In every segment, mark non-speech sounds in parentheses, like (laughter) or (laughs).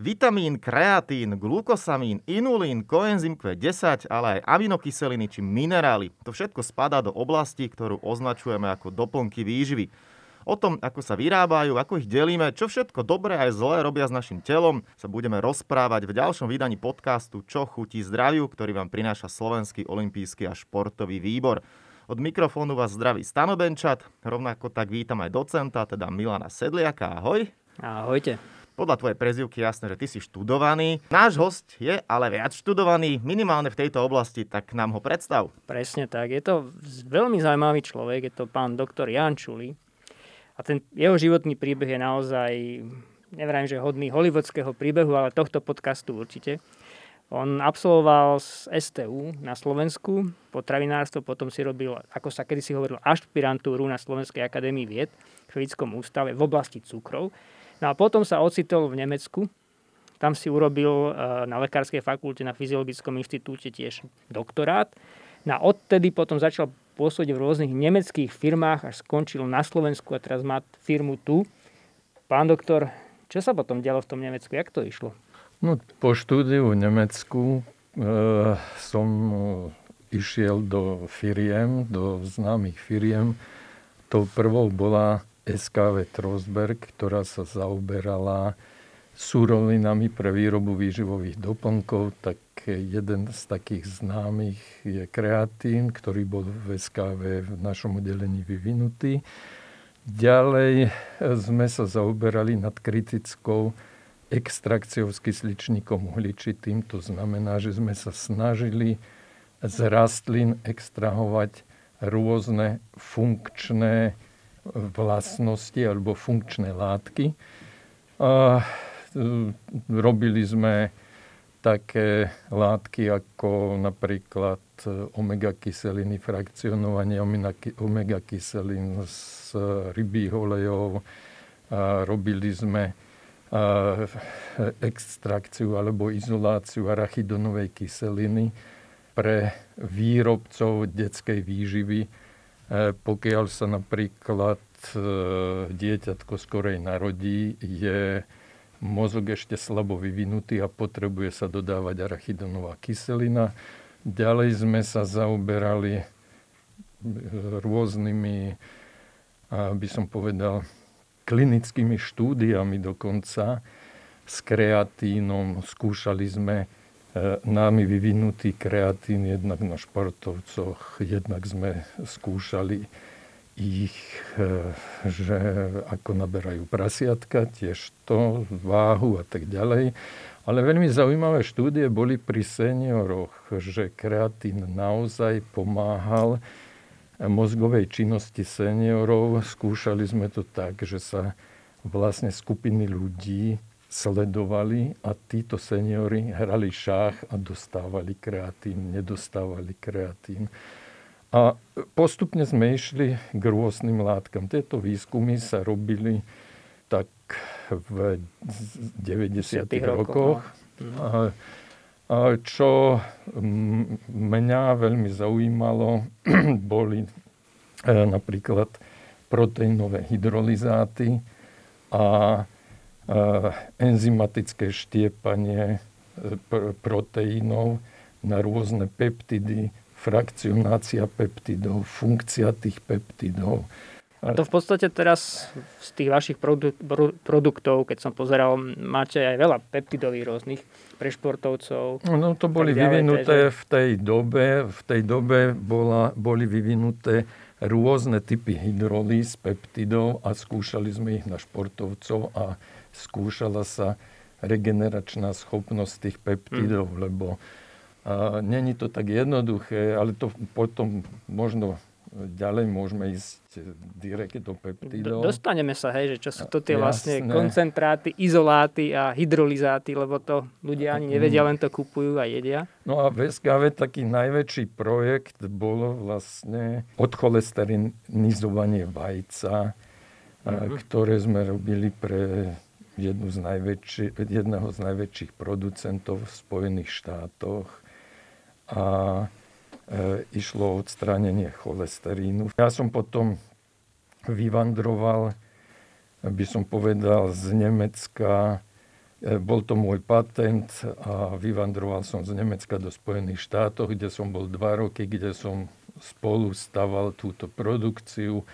Vitamín, kreatín, glukosamín, inulín, koenzym Q10, ale aj aminokyseliny či minerály. To všetko spadá do oblasti, ktorú označujeme ako doplnky výživy. O tom, ako sa vyrábajú, ako ich delíme, čo všetko dobré aj zlé robia s našim telom, sa budeme rozprávať v ďalšom vydaní podcastu Čo chutí zdraviu, ktorý vám prináša Slovenský olimpijský a športový výbor. Od mikrofónu vás zdraví Stano Benčat, rovnako tak vítam aj docenta, teda Milana Sedliaka. Ahoj. Ahojte. Podľa tvojej prezivky jasné, že ty si študovaný. Náš host je ale viac študovaný, minimálne v tejto oblasti, tak nám ho predstav. Presne tak. Je to veľmi zaujímavý človek, je to pán doktor Jan Čuli. A ten jeho životný príbeh je naozaj, nevrajím, že hodný hollywoodského príbehu, ale tohto podcastu určite. On absolvoval z STU na Slovensku potravinárstvo, potom si robil, ako sa kedysi hovorilo, ašpirantúru na Slovenskej akadémii vied v Chvíckom ústave v oblasti cukrov. No a potom sa ocitol v Nemecku. Tam si urobil e, na Lekárskej fakulte na Fyziologickom inštitúte tiež doktorát. No a odtedy potom začal pôsobiť v rôznych nemeckých firmách, až skončil na Slovensku a teraz má firmu tu. Pán doktor, čo sa potom dialo v tom Nemecku? Jak to išlo? No, po štúdiu v Nemecku e, som išiel do firiem, do známych firiem. Tou prvou bola SKV Trosberg, ktorá sa zaoberala súrovinami pre výrobu výživových doplnkov, tak jeden z takých známych je kreatín, ktorý bol v SKV v našom oddelení vyvinutý. Ďalej sme sa zaoberali nad kritickou extrakciou s kysličníkom uhličitým. To znamená, že sme sa snažili z rastlín extrahovať rôzne funkčné vlastnosti alebo funkčné látky. E, robili sme také látky ako napríklad omega kyseliny, frakcionovanie omega kyselín z rybých olejov. Robili sme extrakciu alebo izoláciu arachidonovej kyseliny pre výrobcov detskej výživy E, pokiaľ sa napríklad e, dieťatko skorej narodí, je mozog ešte slabo vyvinutý a potrebuje sa dodávať arachidonová kyselina. Ďalej sme sa zaoberali e, rôznymi, by som povedal, klinickými štúdiami dokonca s kreatínom. Skúšali sme E, námi vyvinutý kreatín jednak na športovcoch, jednak sme skúšali ich, e, že ako naberajú prasiatka, tiež to, váhu a tak ďalej. Ale veľmi zaujímavé štúdie boli pri senioroch, že kreatín naozaj pomáhal mozgovej činnosti seniorov. Skúšali sme to tak, že sa vlastne skupiny ľudí sledovali a títo seniory hrali šách a dostávali kreatín, nedostávali kreatín. A postupne sme išli k rôznym látkam. Tieto výskumy sa robili tak v 90. rokoch. No. A, a čo mňa veľmi zaujímalo, (clears throat) boli e, napríklad proteínové hydrolizáty a enzymatické štiepanie e, proteínov na rôzne peptidy, frakcionácia peptidov, funkcia tých peptidov. To v podstate teraz z tých vašich produ- produktov, keď som pozeral, máte aj veľa peptidových rôznych pre športovcov. No to boli ďalej, vyvinuté takže... v tej dobe, v tej dobe bola, boli vyvinuté rôzne typy hydrolíz peptidov a skúšali sme ich na športovcov a skúšala sa regeneračná schopnosť tých peptidov, mm. lebo a, není to tak jednoduché, ale to potom možno ďalej môžeme ísť direkt do peptidov. Dostaneme sa, hej, že čo sú to tie Jasné. vlastne koncentráty, izoláty a hydrolizáty, lebo to ľudia ani nevedia, len to kupujú a jedia. No a v SKV taký najväčší projekt bolo vlastne odcholesterinizovanie vajca, mm-hmm. ktoré sme robili pre jednu z jedného z najväčších producentov v Spojených štátoch a e, išlo o odstránenie cholesterínu. Ja som potom vyvandroval, by som povedal, z Nemecka E, bol to môj patent a vyvandroval som z Nemecka do Spojených štátov, kde som bol dva roky, kde som spolu staval túto produkciu.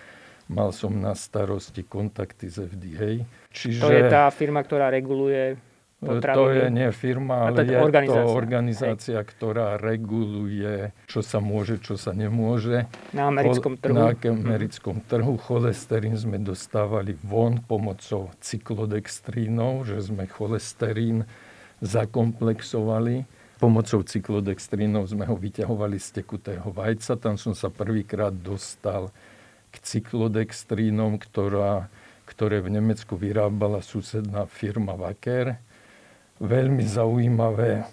Mal som na starosti kontakty z FDA. Čiže... To je tá firma, ktorá reguluje Potraviny. To je nie firma, ale je organizácia. to organizácia, Hej. ktorá reguluje, čo sa môže, čo sa nemôže. Na americkom trhu. Na americkom trhu. Cholesterín sme dostávali von pomocou cyklodextrínov, že sme cholesterín zakomplexovali. Pomocou cyklodextrínov sme ho vyťahovali z tekutého vajca. Tam som sa prvýkrát dostal cyklodextrínom, ktorá, ktoré v Nemecku vyrábala susedná firma Wacker veľmi zaujímavé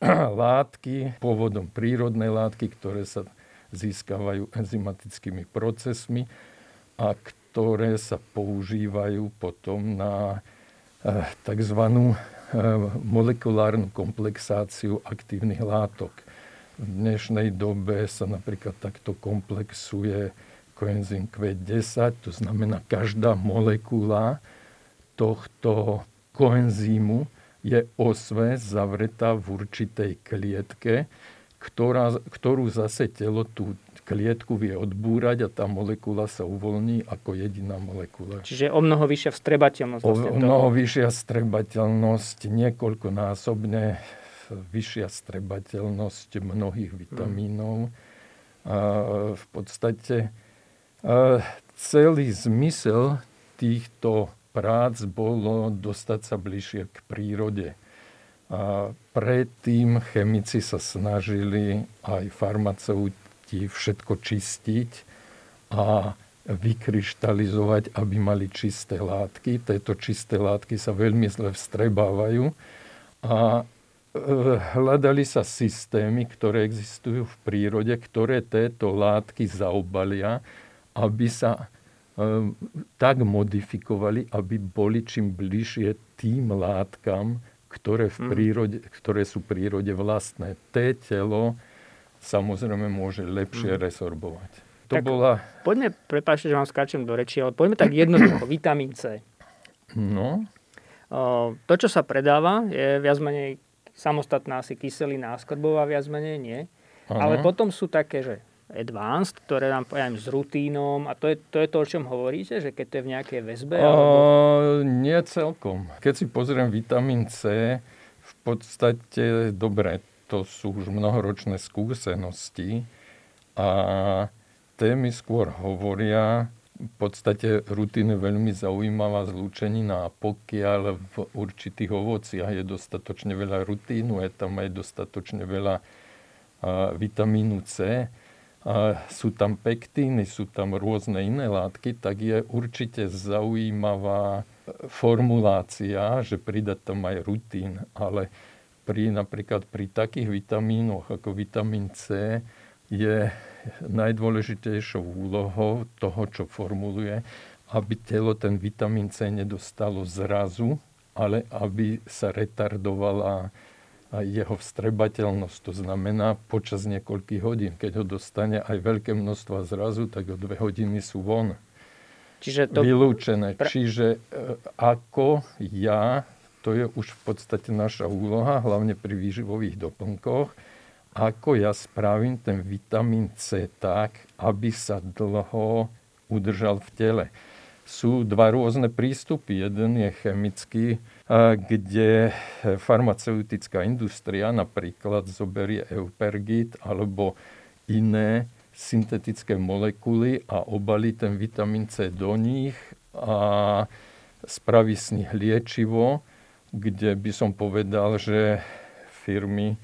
(clears throat) látky, pôvodom prírodné látky, ktoré sa získavajú enzymatickými procesmi a ktoré sa používajú potom na eh, tzv. Eh, molekulárnu komplexáciu aktívnych látok. V dnešnej dobe sa napríklad takto komplexuje koenzym Q10, to znamená každá molekula tohto koenzýmu je osve zavretá v určitej klietke, ktorá, ktorú zase telo tú klietku vie odbúrať a tá molekula sa uvoľní ako jediná molekula. Čiže o mnoho vyššia vstrebateľnosť. O mnoho vyššia vstrebateľnosť, niekoľkonásobne vyššia vstrebateľnosť mnohých vitamínov. A v podstate celý zmysel týchto prác bolo dostať sa bližšie k prírode. A predtým chemici sa snažili aj farmaceuti všetko čistiť a vykryštalizovať, aby mali čisté látky. Tieto čisté látky sa veľmi zle vstrebávajú a e, hľadali sa systémy, ktoré existujú v prírode, ktoré tieto látky zaobalia, aby sa Ehm, tak modifikovali, aby boli čím bližšie tým látkam, ktoré, v mhm. prírode, ktoré sú prírode vlastné. Té telo samozrejme môže lepšie mm. resorbovať. To tak bola... Poďme, prepáčte, že vám skáčem do reči, ale poďme tak jednoducho. (clears throat) vitamín C. No. O, to, čo sa predáva, je viac menej samostatná asi kyselina skrbová, viac menej nie. Aha. Ale potom sú také, že advanced, ktoré nám poviem s rutínom a to je, to je to, o čom hovoríte, že keď to je v nejakej väzbe? O, alebo... Nie celkom. Keď si pozriem vitamín C, v podstate, dobre, to sú už mnohoročné skúsenosti a témy skôr hovoria, v podstate rutín je veľmi zaujímavá zlúčenina a pokiaľ v určitých ovociach je dostatočne veľa rutínu, je tam aj dostatočne veľa vitamínu C, a sú tam pektíny, sú tam rôzne iné látky, tak je určite zaujímavá formulácia, že pridať tam aj rutín, ale pri, napríklad pri takých vitamínoch ako vitamín C je najdôležitejšou úlohou toho, čo formuluje, aby telo ten vitamín C nedostalo zrazu, ale aby sa retardovala a jeho vstrebateľnosť. To znamená počas niekoľkých hodín. Keď ho dostane aj veľké množstva zrazu, tak o dve hodiny sú von. Čiže to... Vylúčené. Pre... Čiže e, ako ja, to je už v podstate naša úloha, hlavne pri výživových doplnkoch, ako ja spravím ten vitamín C tak, aby sa dlho udržal v tele. Sú dva rôzne prístupy. Jeden je chemický, kde farmaceutická industria napríklad zoberie eupergit alebo iné syntetické molekuly a obalí ten vitamín C do nich a spraví z nich liečivo, kde by som povedal, že firmy,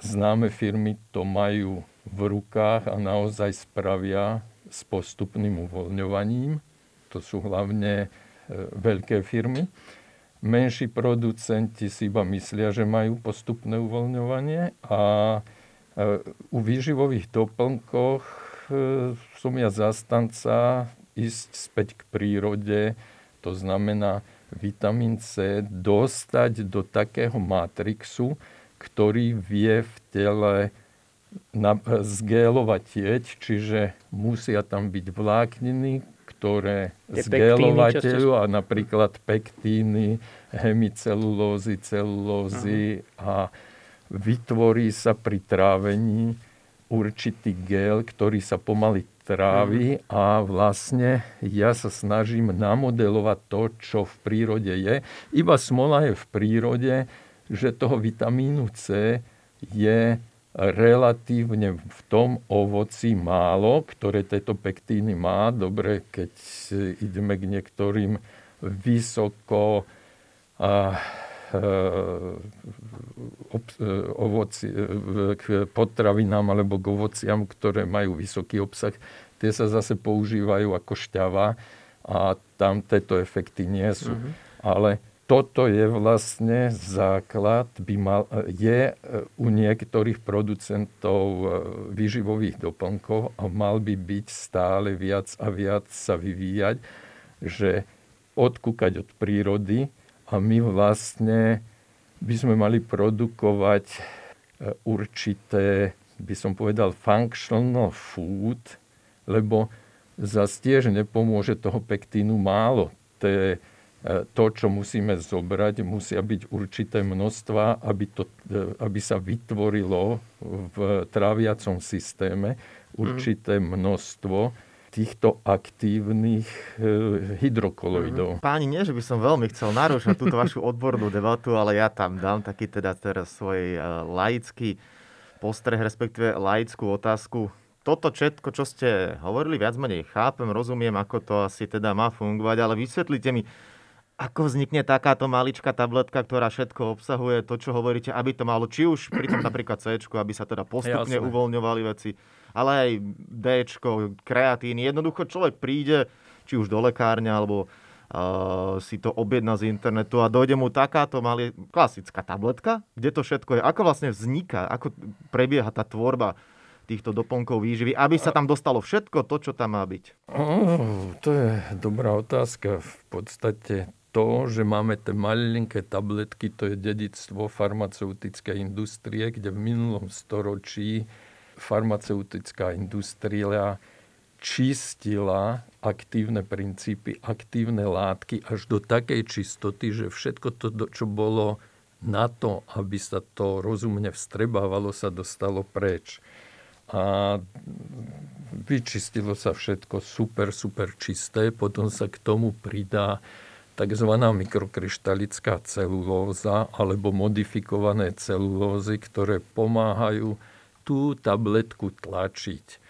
známe firmy to majú v rukách a naozaj spravia s postupným uvoľňovaním. To sú hlavne e, veľké firmy. Menší producenti si iba myslia, že majú postupné uvoľňovanie a e, u výživových doplnkoch e, som ja zastanca ísť späť k prírode, to znamená vitamín C dostať do takého matrixu, ktorý vie v tele zgélovať tieť, čiže musia tam byť vlákniny, ktoré z gelovateľu a napríklad pektíny hemicelulózy, celulózy a vytvorí sa pri trávení určitý gel, ktorý sa pomaly trávi a vlastne ja sa snažím namodelovať to, čo v prírode je. Iba smola je v prírode, že toho vitamínu C je relatívne v tom ovoci málo, ktoré tieto pektíny má. Dobre, keď ideme k niektorým vysoko a, e, e, ovoci, e, k potravinám alebo k ovociam, ktoré majú vysoký obsah, tie sa zase používajú ako šťava a tam tieto efekty nie sú. Mm-hmm. Ale toto je vlastne základ, by mal, je u niektorých producentov výživových doplnkov a mal by byť stále viac a viac sa vyvíjať, že odkúkať od prírody a my vlastne by sme mali produkovať e, určité, by som povedal, functional food, lebo zase tiež nepomôže toho pektínu málo. To je e, to, čo musíme zobrať, musia byť určité množstva, aby, to, e, aby sa vytvorilo v tráviacom systéme určité množstvo týchto aktívnych e, hydrokoloidov. Mhm. Páni, nie, že by som veľmi chcel narúšať túto vašu odbornú debatu, ale ja tam dám taký teda teraz svoj e, laický postreh, respektíve laickú otázku. Toto všetko, čo ste hovorili, viac menej chápem, rozumiem, ako to asi teda má fungovať, ale vysvetlite mi, ako vznikne takáto maličká tabletka, ktorá všetko obsahuje, to, čo hovoríte, aby to malo, či už pri tom napríklad C, aby sa teda postupne Jasne. uvoľňovali veci, ale aj D, kreatín. Jednoducho človek príde, či už do lekárne, alebo uh, si to objedná z internetu a dojde mu takáto malý, klasická tabletka, kde to všetko je. Ako vlastne vzniká, ako prebieha tá tvorba týchto doplnkov výživy, aby sa tam dostalo všetko to, čo tam má byť? Oh, to je dobrá otázka. V podstate to, že máme tie malinké tabletky, to je dedictvo farmaceutickej industrie, kde v minulom storočí farmaceutická industria čistila aktívne princípy, aktívne látky až do takej čistoty, že všetko to, čo bolo na to, aby sa to rozumne vstrebávalo, sa dostalo preč. A vyčistilo sa všetko super, super čisté. Potom sa k tomu pridá tzv. mikrokryštalická celulóza alebo modifikované celulózy, ktoré pomáhajú tú tabletku tlačiť.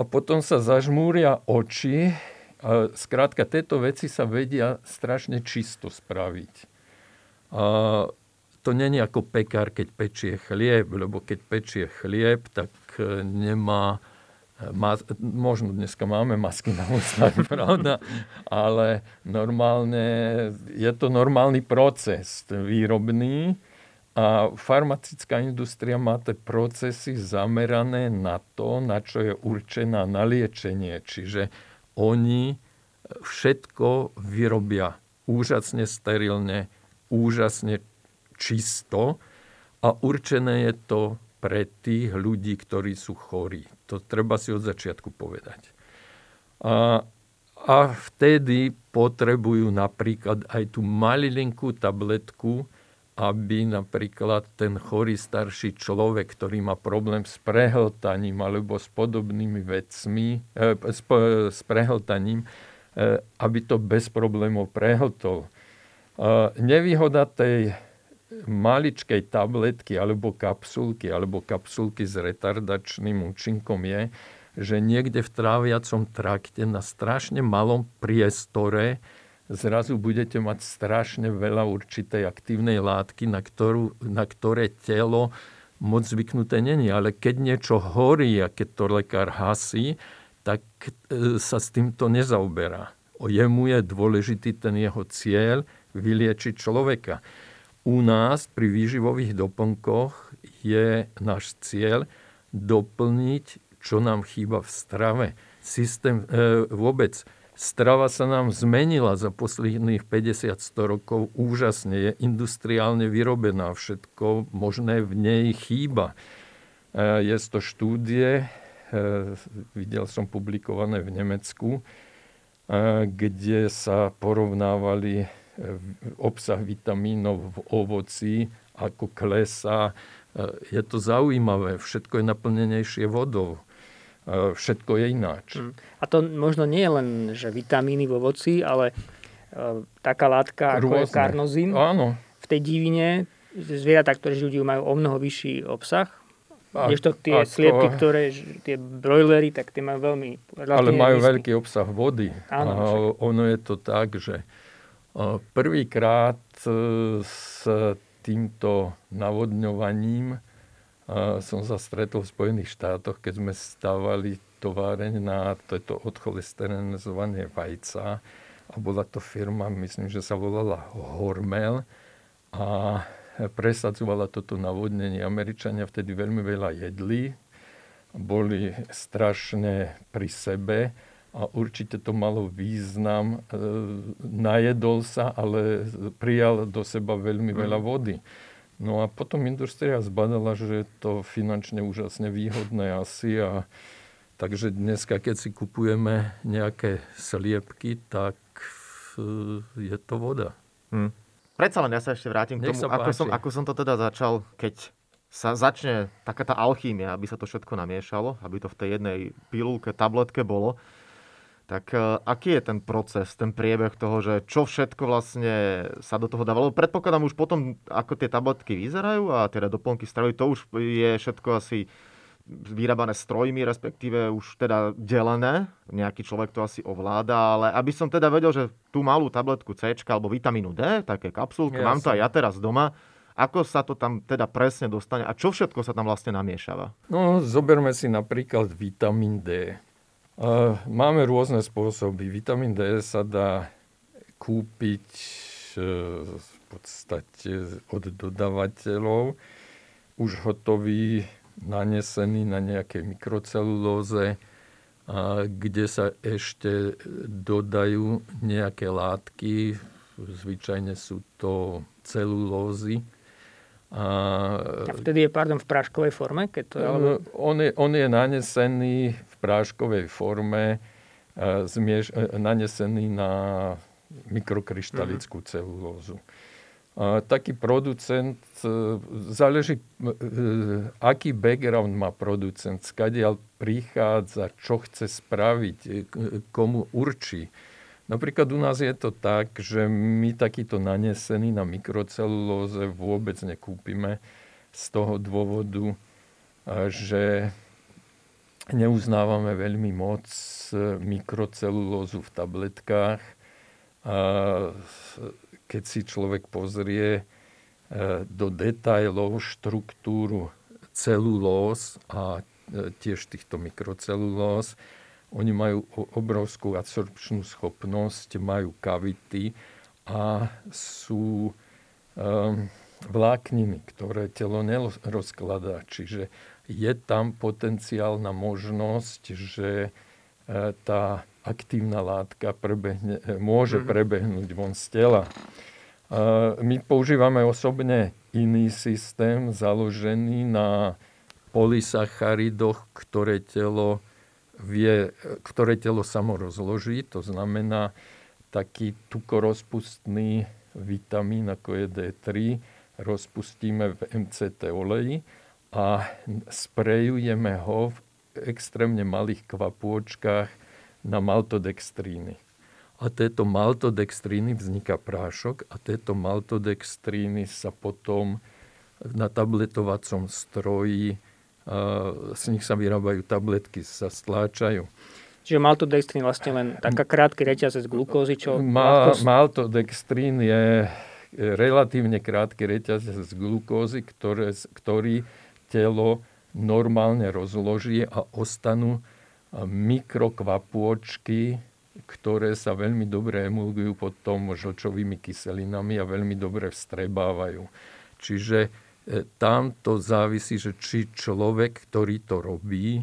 A potom sa zažmúria oči. A skrátka, tieto veci sa vedia strašne čisto spraviť. A to není ako pekár, keď pečie chlieb, lebo keď pečie chlieb, tak e, nemá mas, možno dneska máme masky na ústach, (laughs) pravda, ale normálne, je to normálny proces výrobný a farmacická industria má tie procesy zamerané na to, na čo je určená na liečenie. Čiže oni všetko vyrobia úžasne sterilne, úžasne čisto a určené je to pre tých ľudí, ktorí sú chorí. To treba si od začiatku povedať. A, a vtedy potrebujú napríklad aj tú malilinkú tabletku, aby napríklad ten chorý starší človek, ktorý má problém s prehltaním alebo s podobnými vecmi, e, s, s prehltaním, e, aby to bez problémov prehltol. E, nevýhoda tej maličkej tabletky alebo kapsulky alebo kapsulky s retardačným účinkom je, že niekde v tráviacom trakte na strašne malom priestore zrazu budete mať strašne veľa určitej aktívnej látky, na, ktorú, na ktoré telo moc zvyknuté není. Ale keď niečo horí a keď to lekár hasí, tak e, sa s týmto nezaoberá. O jemu je dôležitý ten jeho cieľ vyliečiť človeka u nás pri výživových doplnkoch je náš cieľ doplniť, čo nám chýba v strave. Systém e, vôbec strava sa nám zmenila za posledných 50-100 rokov úžasne. Je industriálne vyrobená. Všetko možné v nej chýba. E, je to štúdie, e, videl som publikované v Nemecku, e, kde sa porovnávali obsah vitamínov v ovoci, ako klesá. Je to zaujímavé, všetko je naplnenejšie vodou. Všetko je ináč. Hm. A to možno nie je len, že vitamíny v ovoci, ale taká látka ako Rôzne. je karnozín. Áno. V tej divine zvieratá, ktoré žijú, majú o mnoho vyšší obsah. Kdežto tie ako... sliepky, ktoré, tie brojlery, tak tie majú veľmi... Ale majú nízky. veľký obsah vody. Áno, a ono je to tak, že prvýkrát e, s týmto navodňovaním som sa stretol v Spojených štátoch, keď sme stávali továreň na toto odcholesterenzovanie vajca. A bola to firma, myslím, že sa volala Hormel. A presadzovala toto navodnenie. Američania vtedy veľmi veľa jedli, boli strašne pri sebe a určite to malo význam. E, najedol sa, ale prijal do seba veľmi veľa mm. vody. No a potom industria zbadala, že je to finančne úžasne výhodné asi a takže dneska, keď si kupujeme nejaké sliepky, tak e, je to voda. Hmm. Predsa len ja sa ešte vrátim k tomu, ako som, ako som to teda začal, keď sa začne taká tá alchýmia, aby sa to všetko namiešalo, aby to v tej jednej pilulke, tabletke bolo, tak uh, aký je ten proces, ten priebeh toho, že čo všetko vlastne sa do toho dávalo? Predpokladám už potom, ako tie tabletky vyzerajú a teda doplnky stravy, to už je všetko asi vyrábané strojmi, respektíve už teda delené. Nejaký človek to asi ovláda, ale aby som teda vedel, že tú malú tabletku C alebo vitamínu D, také kapsulky, ja mám to aj ja teraz doma, ako sa to tam teda presne dostane a čo všetko sa tam vlastne namiešava? No, zoberme si napríklad vitamín D. Máme rôzne spôsoby. Vitamín D sa dá kúpiť e, v podstate od dodávateľov už hotový nanesený na nejakej mikrocelulóze, kde sa ešte dodajú nejaké látky, zvyčajne sú to celulózy. A, a vtedy je, pardon, v práškovej forme? Keď to alebo... on, je, on je nanesený v práškovej forme, zmieš, nanesený na mikrokryštalickú mm-hmm. celulózu taký producent, e, záleží, e, aký background má producent, skadiaľ prichádza, čo chce spraviť, e, komu určí. Napríklad u nás je to tak, že my takýto nanesený na mikrocelulóze vôbec nekúpime z toho dôvodu, že neuznávame veľmi moc mikrocelulózu v tabletkách. Keď si človek pozrie e, do detajlov štruktúru celulóz a e, tiež týchto mikrocelulóz, oni majú obrovskú absorpčnú schopnosť, majú kavity a sú um, vlákniny, ktoré telo nerozkladá. Čiže je tam potenciálna možnosť, že tá aktívna látka prebehne, môže mhm. prebehnúť von z tela. My používame osobne iný systém založený na polysacharidoch, ktoré telo, vie, ktoré telo samo rozloží. To znamená taký tukorozpustný vitamín, ako je D3, rozpustíme v MCT oleji a sprejujeme ho v extrémne malých kvapôčkach na maltodextríny. A tieto maltodextríny vzniká prášok a tieto maltodextríny sa potom na tabletovacom stroji, z nich sa vyrábajú tabletky, sa stláčajú. Čiže maltodextrín vlastne len taká krátky reťazec glukózy, čo... Ma, maltodextrín je relatívne krátky reťazec glukózy, ktoré, ktorý telo normálne rozloží a ostanú mikrokvapôčky, ktoré sa veľmi dobre emulgujú potom žlčovými kyselinami a veľmi dobre vstrebávajú. Čiže tam to závisí, že či človek, ktorý to robí,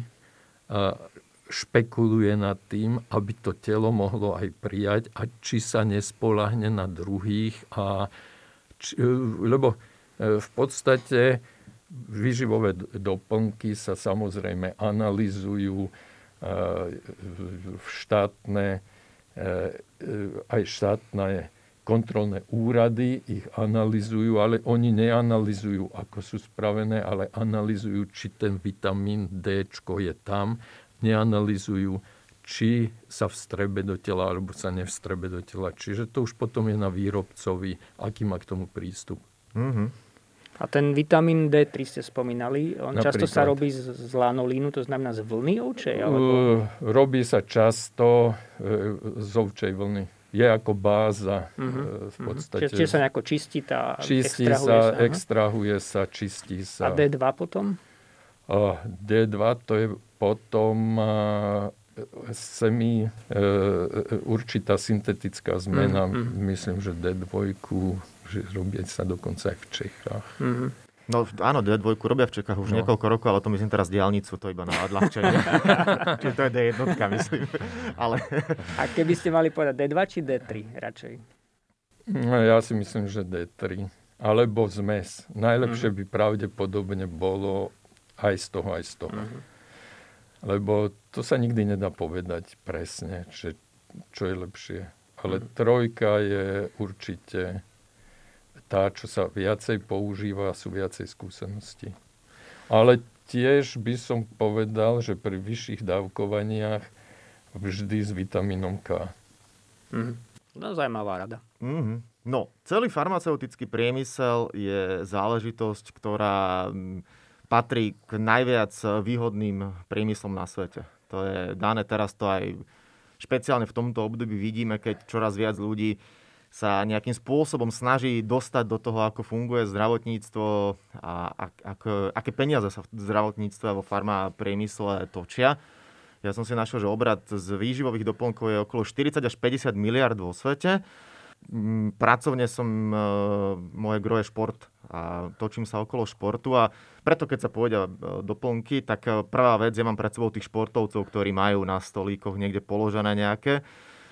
špekuluje nad tým, aby to telo mohlo aj prijať a či sa nespolahne na druhých. A či, e, lebo e, v podstate výživové doplnky sa samozrejme analizujú, štátne, e, aj štátne kontrolné úrady ich analizujú, ale oni neanalizujú, ako sú spravené, ale analizujú, či ten vitamín D je tam, neanalizujú, či sa vstrebe do tela, alebo sa nevstrebe do tela. Čiže to už potom je na výrobcovi, aký má k tomu prístup. Mm-hmm. A ten vitamín D3 ste spomínali, on Napríklad. často sa robí z, z lanolínu, to znamená z vlny ovčej? Alebo... Uh, robí sa často uh, z ovčej vlny. Je ako báza uh-huh. uh, v mhm. podstate. Čiže, sa nejako čistí tá, čistí extrahuje sa, sa extrahuje sa, čistí sa. A D2 potom? Uh, D2 to je potom uh, semi uh, určitá syntetická zmena. Uh-huh. Myslím, že D2 že robia sa dokonca aj v Čechách. Mm-hmm. No áno, D2 robia v Čechách už no. niekoľko rokov, ale to myslím teraz diálnicu, to iba na odľahčenie. (laughs) Čiže to je D1, myslím. ale... A keby ste mali povedať D2 či D3 radšej? No, ja si myslím, že D3. Alebo zmes. Najlepšie mm-hmm. by pravdepodobne bolo aj z toho, aj z toho. Mm-hmm. Lebo to sa nikdy nedá povedať presne, že, čo je lepšie. Ale mm-hmm. trojka je určite tá, čo sa viacej používa a sú viacej skúsenosti. Ale tiež by som povedal, že pri vyšších dávkovaniach vždy s vitamínom K. Mm. No, zaujímavá rada. Mm-hmm. No, celý farmaceutický priemysel je záležitosť, ktorá patrí k najviac výhodným priemyslom na svete. To je dané teraz to aj špeciálne v tomto období vidíme, keď čoraz viac ľudí sa nejakým spôsobom snaží dostať do toho, ako funguje zdravotníctvo a ako, aké peniaze sa v zdravotníctve a vo farma priemysle točia. Ja som si našiel, že obrad z výživových doplnkov je okolo 40 až 50 miliard vo svete. Mm, pracovne som, e, moje groje šport a točím sa okolo športu a preto keď sa povedia e, doplnky, tak e, prvá vec, ja mám pred sebou tých športovcov, ktorí majú na stolíkoch niekde položené nejaké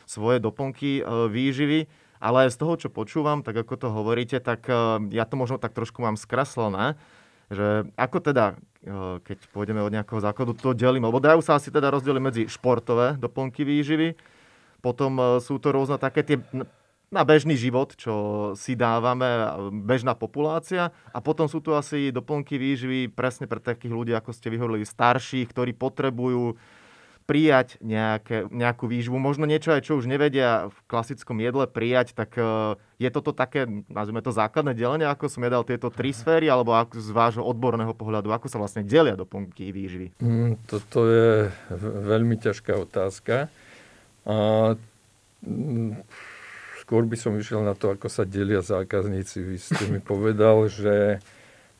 svoje doplnky výživy ale z toho, čo počúvam, tak ako to hovoríte, tak eh, ja to možno tak trošku mám skreslené, že ako teda, eh, keď pôjdeme od nejakého základu, to delím, lebo dajú sa asi teda rozdeliť medzi športové doplnky výživy, potom eh, sú to rôzne také tie na bežný život, čo si dávame, bežná populácia. A potom sú tu asi doplnky výživy presne pre takých ľudí, ako ste vyhovorili, starších, ktorí potrebujú prijať nejaké, nejakú výživu, možno niečo aj, čo už nevedia v klasickom jedle prijať, tak e, je toto také, nazvime to základné delenie, ako som jedal tieto tri sféry, alebo ako z vášho odborného pohľadu, ako sa vlastne delia doplnky výživy? Mm, toto je veľmi ťažká otázka. A, mm, skôr by som išiel na to, ako sa delia zákazníci. Vy ste mi (laughs) povedal, že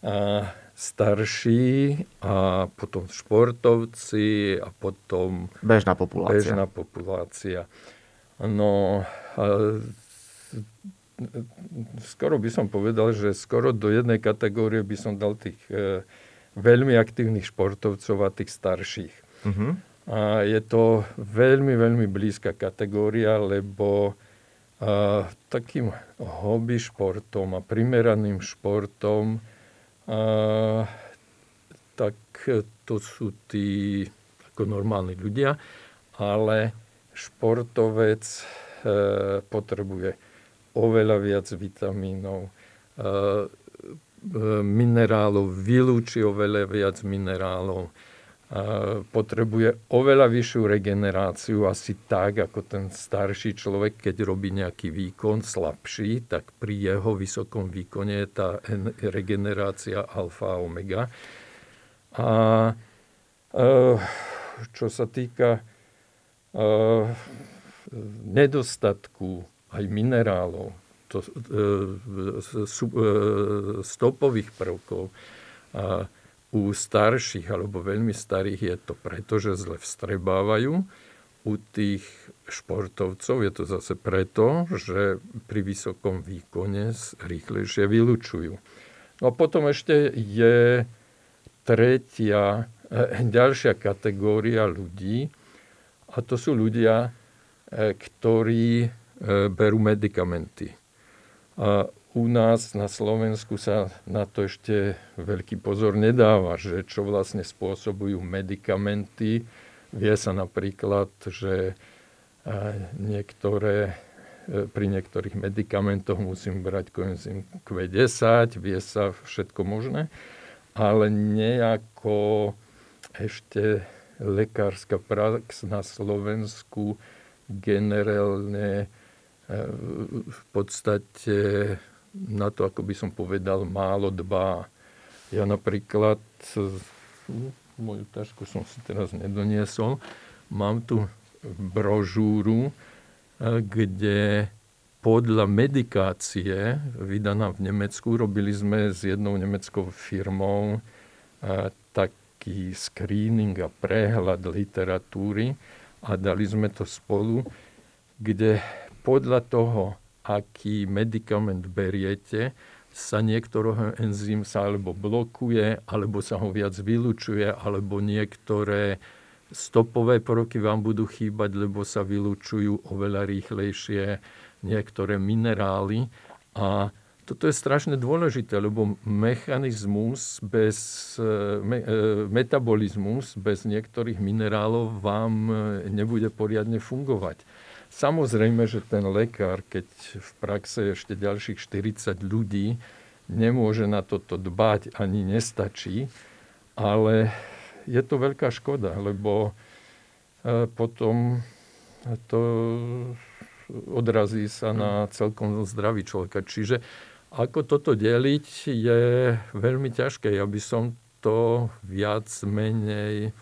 a, starší a potom športovci a potom... Bežná populácia. Bežná populácia. No, skoro by som povedal, že skoro do jednej kategórie by som dal tých e, veľmi aktívnych športovcov a tých starších. Uh-huh. A je to veľmi, veľmi blízka kategória, lebo a, takým hobby športom a primeraným športom tak to sú tí ako normálni ľudia, ale športovec e, potrebuje oveľa viac vitamínov, e, e, minerálov, vylúči oveľa viac minerálov, potrebuje oveľa vyššiu regeneráciu, asi tak, ako ten starší človek, keď robí nejaký výkon slabší, tak pri jeho vysokom výkone je tá regenerácia alfa a omega. A e, čo sa týka e, nedostatku aj minerálov, to, e, stopových prvkov, u starších alebo veľmi starých je to preto, že zle vstrebávajú. U tých športovcov je to zase preto, že pri vysokom výkone rýchlejšie vylučujú. No a potom ešte je tretia, eh, ďalšia kategória ľudí, a to sú ľudia, eh, ktorí eh, berú medikamenty. A u nás na Slovensku sa na to ešte veľký pozor nedáva, že čo vlastne spôsobujú medikamenty. Vie sa napríklad, že niektoré pri niektorých medikamentoch musím brať koenzym Q10, vie sa všetko možné, ale nejako ešte lekárska prax na Slovensku generálne v podstate na to, ako by som povedal, málo dbá. Ja napríklad, moju tašku som si teraz nedoniesol, mám tu brožúru, kde podľa medikácie, vydaná v Nemecku, robili sme s jednou nemeckou firmou taký screening a prehľad literatúry a dali sme to spolu, kde podľa toho, aký medikament beriete, sa niektorého enzym sa alebo blokuje, alebo sa ho viac vylučuje, alebo niektoré stopové prvky vám budú chýbať, lebo sa vylučujú oveľa rýchlejšie niektoré minerály. A toto je strašne dôležité, lebo mechanizmus bez, me, e, metabolizmus bez niektorých minerálov vám nebude poriadne fungovať. Samozrejme, že ten lekár, keď v praxe ešte ďalších 40 ľudí, nemôže na toto dbať ani nestačí, ale je to veľká škoda, lebo e, potom to odrazí sa na celkom zdravý človeka. Čiže ako toto deliť je veľmi ťažké. Ja by som to viac menej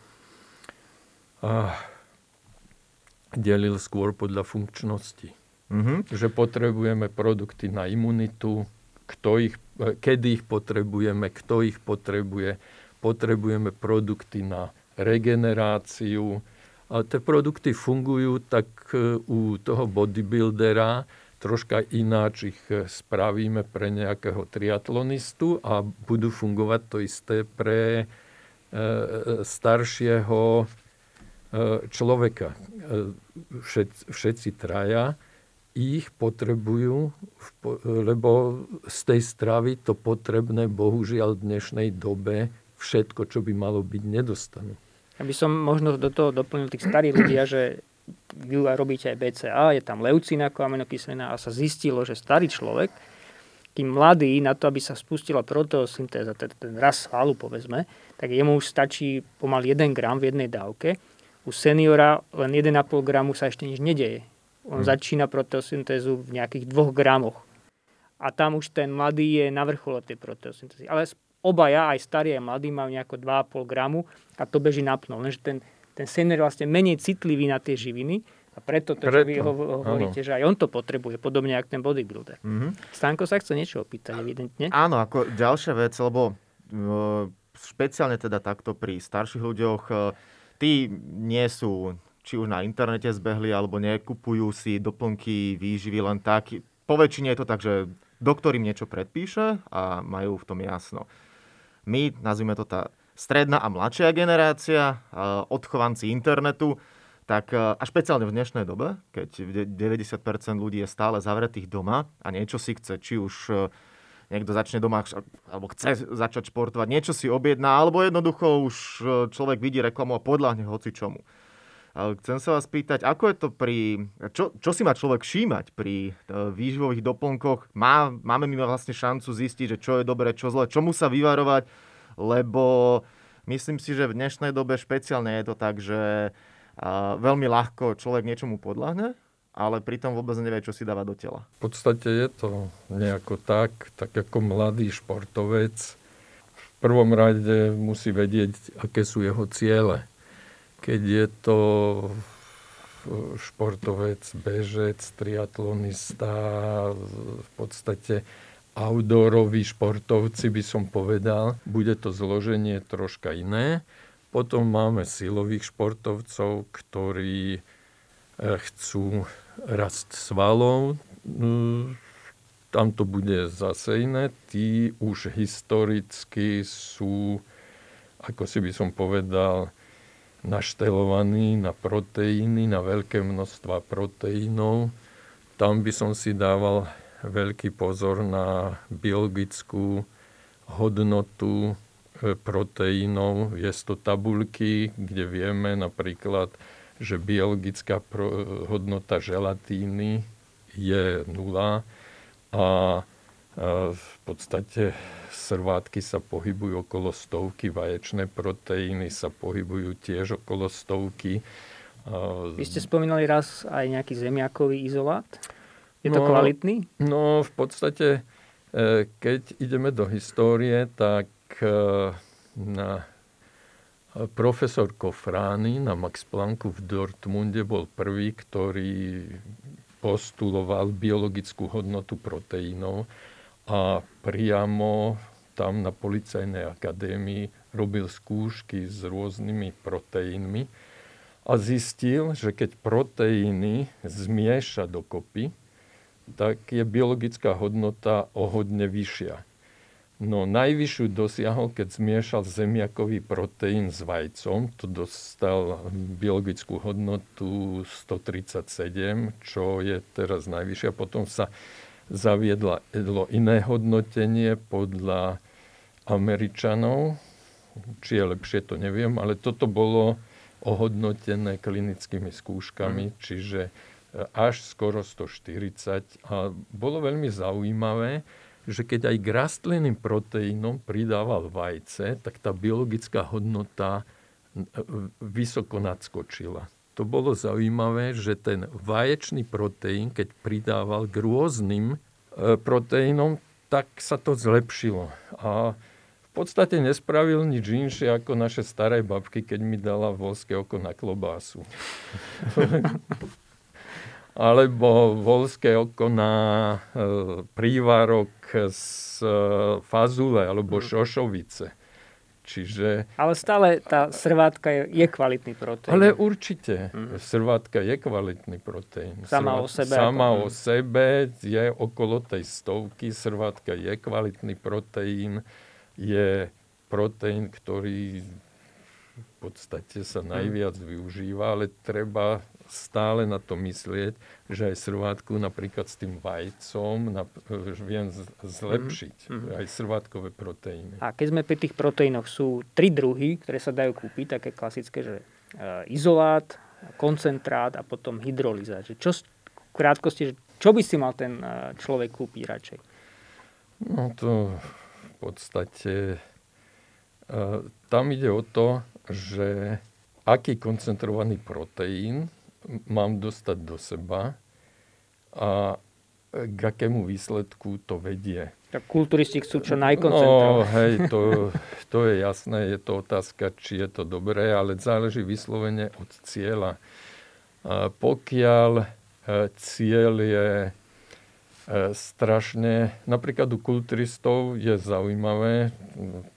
delil skôr podľa funkčnosti. Mm-hmm. Že potrebujeme produkty na imunitu, kto ich, e, kedy ich potrebujeme, kto ich potrebuje. Potrebujeme produkty na regeneráciu. A tie produkty fungujú tak e, u toho bodybuildera, troška ináč ich e, spravíme pre nejakého triatlonistu a budú fungovať to isté pre staršieho človeka. Všet, všetci traja ich potrebujú, lebo z tej stravy to potrebné bohužiaľ v dnešnej dobe všetko, čo by malo byť, nedostanú. Aby som možno do toho doplnil tých starých ľudia, že vy robíte aj BCA, je tam leucín ako aminokyselina a sa zistilo, že starý človek, kým mladý, na to, aby sa spustila proteosyntéza, ten, ten raz svalu povedzme, tak jemu už stačí pomaly 1 gram v jednej dávke. U seniora len 1,5 gramu sa ešte nič nedeje. On hmm. začína proteosyntézu v nejakých dvoch gramoch. A tam už ten mladý je na vrchole tej proteosyntézy. Ale obaja, aj starý, aj mladý, majú nejako 2,5 gramu a to beží napnú. Lenže ten, ten senior je vlastne menej citlivý na tie živiny a preto to, preto. čo vy hovoríte, ano. že aj on to potrebuje, podobne ako ten bodybuilder. Mm-hmm. Stanko sa chce niečo opýtať, evidentne. Áno, ako ďalšia vec, lebo uh, špeciálne teda takto pri starších ľuďoch, uh, tí nie sú či už na internete zbehli, alebo nekupujú si doplnky výživy len tak. Po väčšine je to tak, že doktor im niečo predpíše a majú v tom jasno. My, nazvime to tá stredná a mladšia generácia, odchovanci internetu, tak a špeciálne v dnešnej dobe, keď 90% ľudí je stále zavretých doma a niečo si chce, či už e, niekto začne doma alebo chce začať športovať, niečo si objedná, alebo jednoducho už e, človek vidí reklamu a podľahne hoci čomu. Chcem sa vás pýtať, ako je to pri... Čo, čo si má človek všímať pri e, výživových doplnkoch? Má, máme my vlastne šancu zistiť, že čo je dobré, čo zle, čomu sa vyvarovať? Lebo myslím si, že v dnešnej dobe špeciálne je to tak, že veľmi ľahko človek niečomu podľahne, ale pritom vôbec nevie, čo si dáva do tela. V podstate je to nejako tak, tak ako mladý športovec. V prvom rade musí vedieť, aké sú jeho ciele keď je to športovec, bežec, triatlonista, v podstate outdooroví športovci by som povedal. Bude to zloženie troška iné. Potom máme silových športovcov, ktorí eh, chcú rast svalov. Tam to bude zase iné. Tí už historicky sú, ako si by som povedal, naštelovaný na proteíny, na veľké množstva proteínov. Tam by som si dával veľký pozor na biologickú hodnotu e, proteínov. Je to tabulky, kde vieme napríklad, že biologická hodnota želatíny je nula a v podstate srvátky sa pohybujú okolo stovky, vaječné proteíny sa pohybujú tiež okolo stovky. Vy ste spomínali raz aj nejaký zemiakový izolát? Je to no, kvalitný? No, v podstate, e, keď ideme do histórie, tak e, na profesor Kofrány na Max Plancku v Dortmunde bol prvý, ktorý postuloval biologickú hodnotu proteínov a priamo tam na Policajnej akadémii robil skúšky s rôznymi proteínmi a zistil, že keď proteíny zmieša dokopy, tak je biologická hodnota o hodne vyššia. No najvyššiu dosiahol, keď zmiešal zemiakový proteín s vajcom. To dostal biologickú hodnotu 137, čo je teraz najvyššia. Potom sa zaviedlo iné hodnotenie podľa Američanov. Či je lepšie, to neviem, ale toto bolo ohodnotené klinickými skúškami, mm. čiže e, až skoro 140. A bolo veľmi zaujímavé, že keď aj k rastlinným proteínom pridával vajce, tak tá biologická hodnota e, vysoko nadskočila to bolo zaujímavé, že ten vaječný proteín, keď pridával k rôznym e, proteínom, tak sa to zlepšilo. A v podstate nespravil nič inšie ako naše staré babky, keď mi dala volské oko na klobásu. (laughs) Alebo volské oko na e, prívarok z e, fazule alebo mhm. šošovice Čiže... Ale stále tá srvátka je, je kvalitný proteín. Ale určite. Mm. Srvátka je kvalitný proteín. Sama Srvát, o sebe. Sama ako... o sebe je okolo tej stovky. Srvátka je kvalitný proteín. Je proteín, ktorý podstate sa najviac mm. využíva, ale treba stále na to myslieť, že aj srvátku napríklad s tým vajcom na, viem zlepšiť. Mm-hmm. Aj srvátkové proteíny. A keď sme pri tých proteínoch, sú tri druhy, ktoré sa dajú kúpiť, také klasické, že e, izolát, koncentrát a potom hydrolizát. Že čo, v krátkosti, čo by si mal ten e, človek kúpiť radšej? No to v podstate e, tam ide o to, že aký koncentrovaný proteín mám dostať do seba a k akému výsledku to vedie. Tak kulturisti chcú čo najkoncentrovať. No, hej, to, to je jasné, je to otázka, či je to dobré, ale záleží vyslovene od cieľa. A pokiaľ e, cieľ je e, strašne, napríklad u kulturistov je zaujímavé,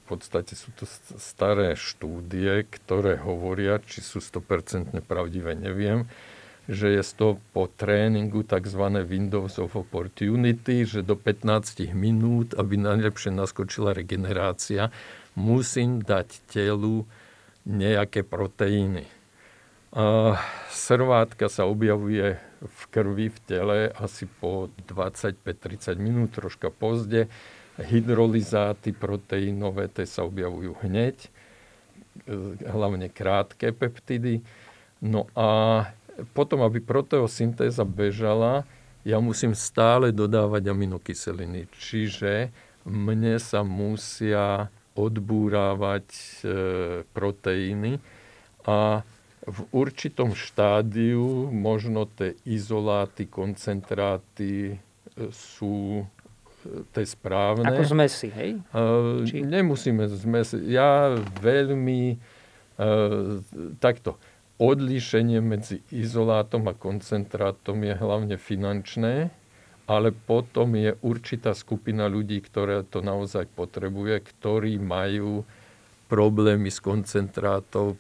podstate sú to staré štúdie, ktoré hovoria, či sú 100% pravdivé, neviem, že je to po tréningu tzv. Windows of Opportunity, že do 15 minút, aby najlepšie naskočila regenerácia, musím dať telu nejaké proteíny. A srvátka sa objavuje v krvi, v tele asi po 25-30 minút, troška pozde. Hydrolyzáty proteínové, tie sa objavujú hneď, hlavne krátke peptidy. No a potom, aby proteosyntéza bežala, ja musím stále dodávať aminokyseliny. Čiže mne sa musia odbúrávať e, proteíny a v určitom štádiu možno tie izoláty, koncentráty e, sú e, tie správne. Ako zmesi, hej? Uh, Či... Nemusíme zmesi. Ja veľmi uh, takto odlíšenie medzi izolátom a koncentrátom je hlavne finančné, ale potom je určitá skupina ľudí, ktorá to naozaj potrebuje, ktorí majú problémy s koncentrátom,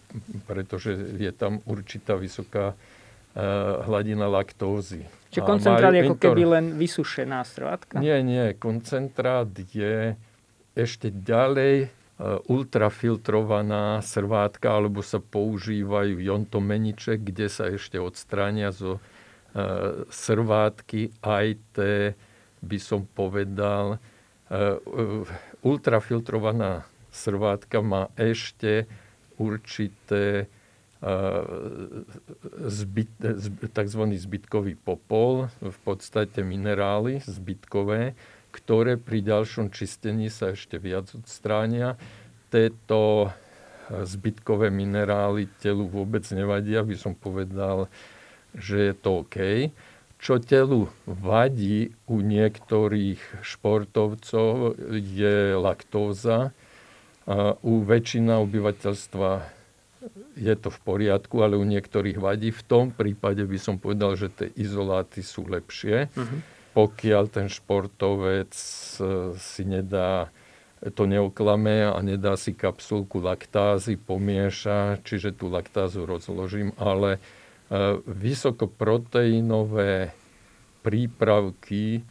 pretože je tam určitá vysoká uh, hladina laktózy. Čiže koncentrát je ako keby len vysušená strvátka? Nie, nie. Koncentrát je ešte ďalej Eh, ultrafiltrovaná srvátka, alebo sa používajú jontomeniče, kde sa ešte odstránia zo eh, srvátky aj té, by som povedal, eh, ultrafiltrovaná srvátka má ešte určité zbyt, tzv. zbytkový popol, v podstate minerály zbytkové, ktoré pri ďalšom čistení sa ešte viac odstránia. Tieto zbytkové minerály telu vôbec nevadia, by som povedal, že je to OK. Čo telu vadí u niektorých športovcov je laktóza. U väčšina obyvateľstva je to v poriadku, ale u niektorých vadí. V tom prípade by som povedal, že tie izoláty sú lepšie. Uh-huh. Pokiaľ ten športovec e, si nedá to neoklame a nedá si kapsulku laktázy, pomieša, čiže tú laktázu rozložím, ale E, vysokoproteínové prípravky e,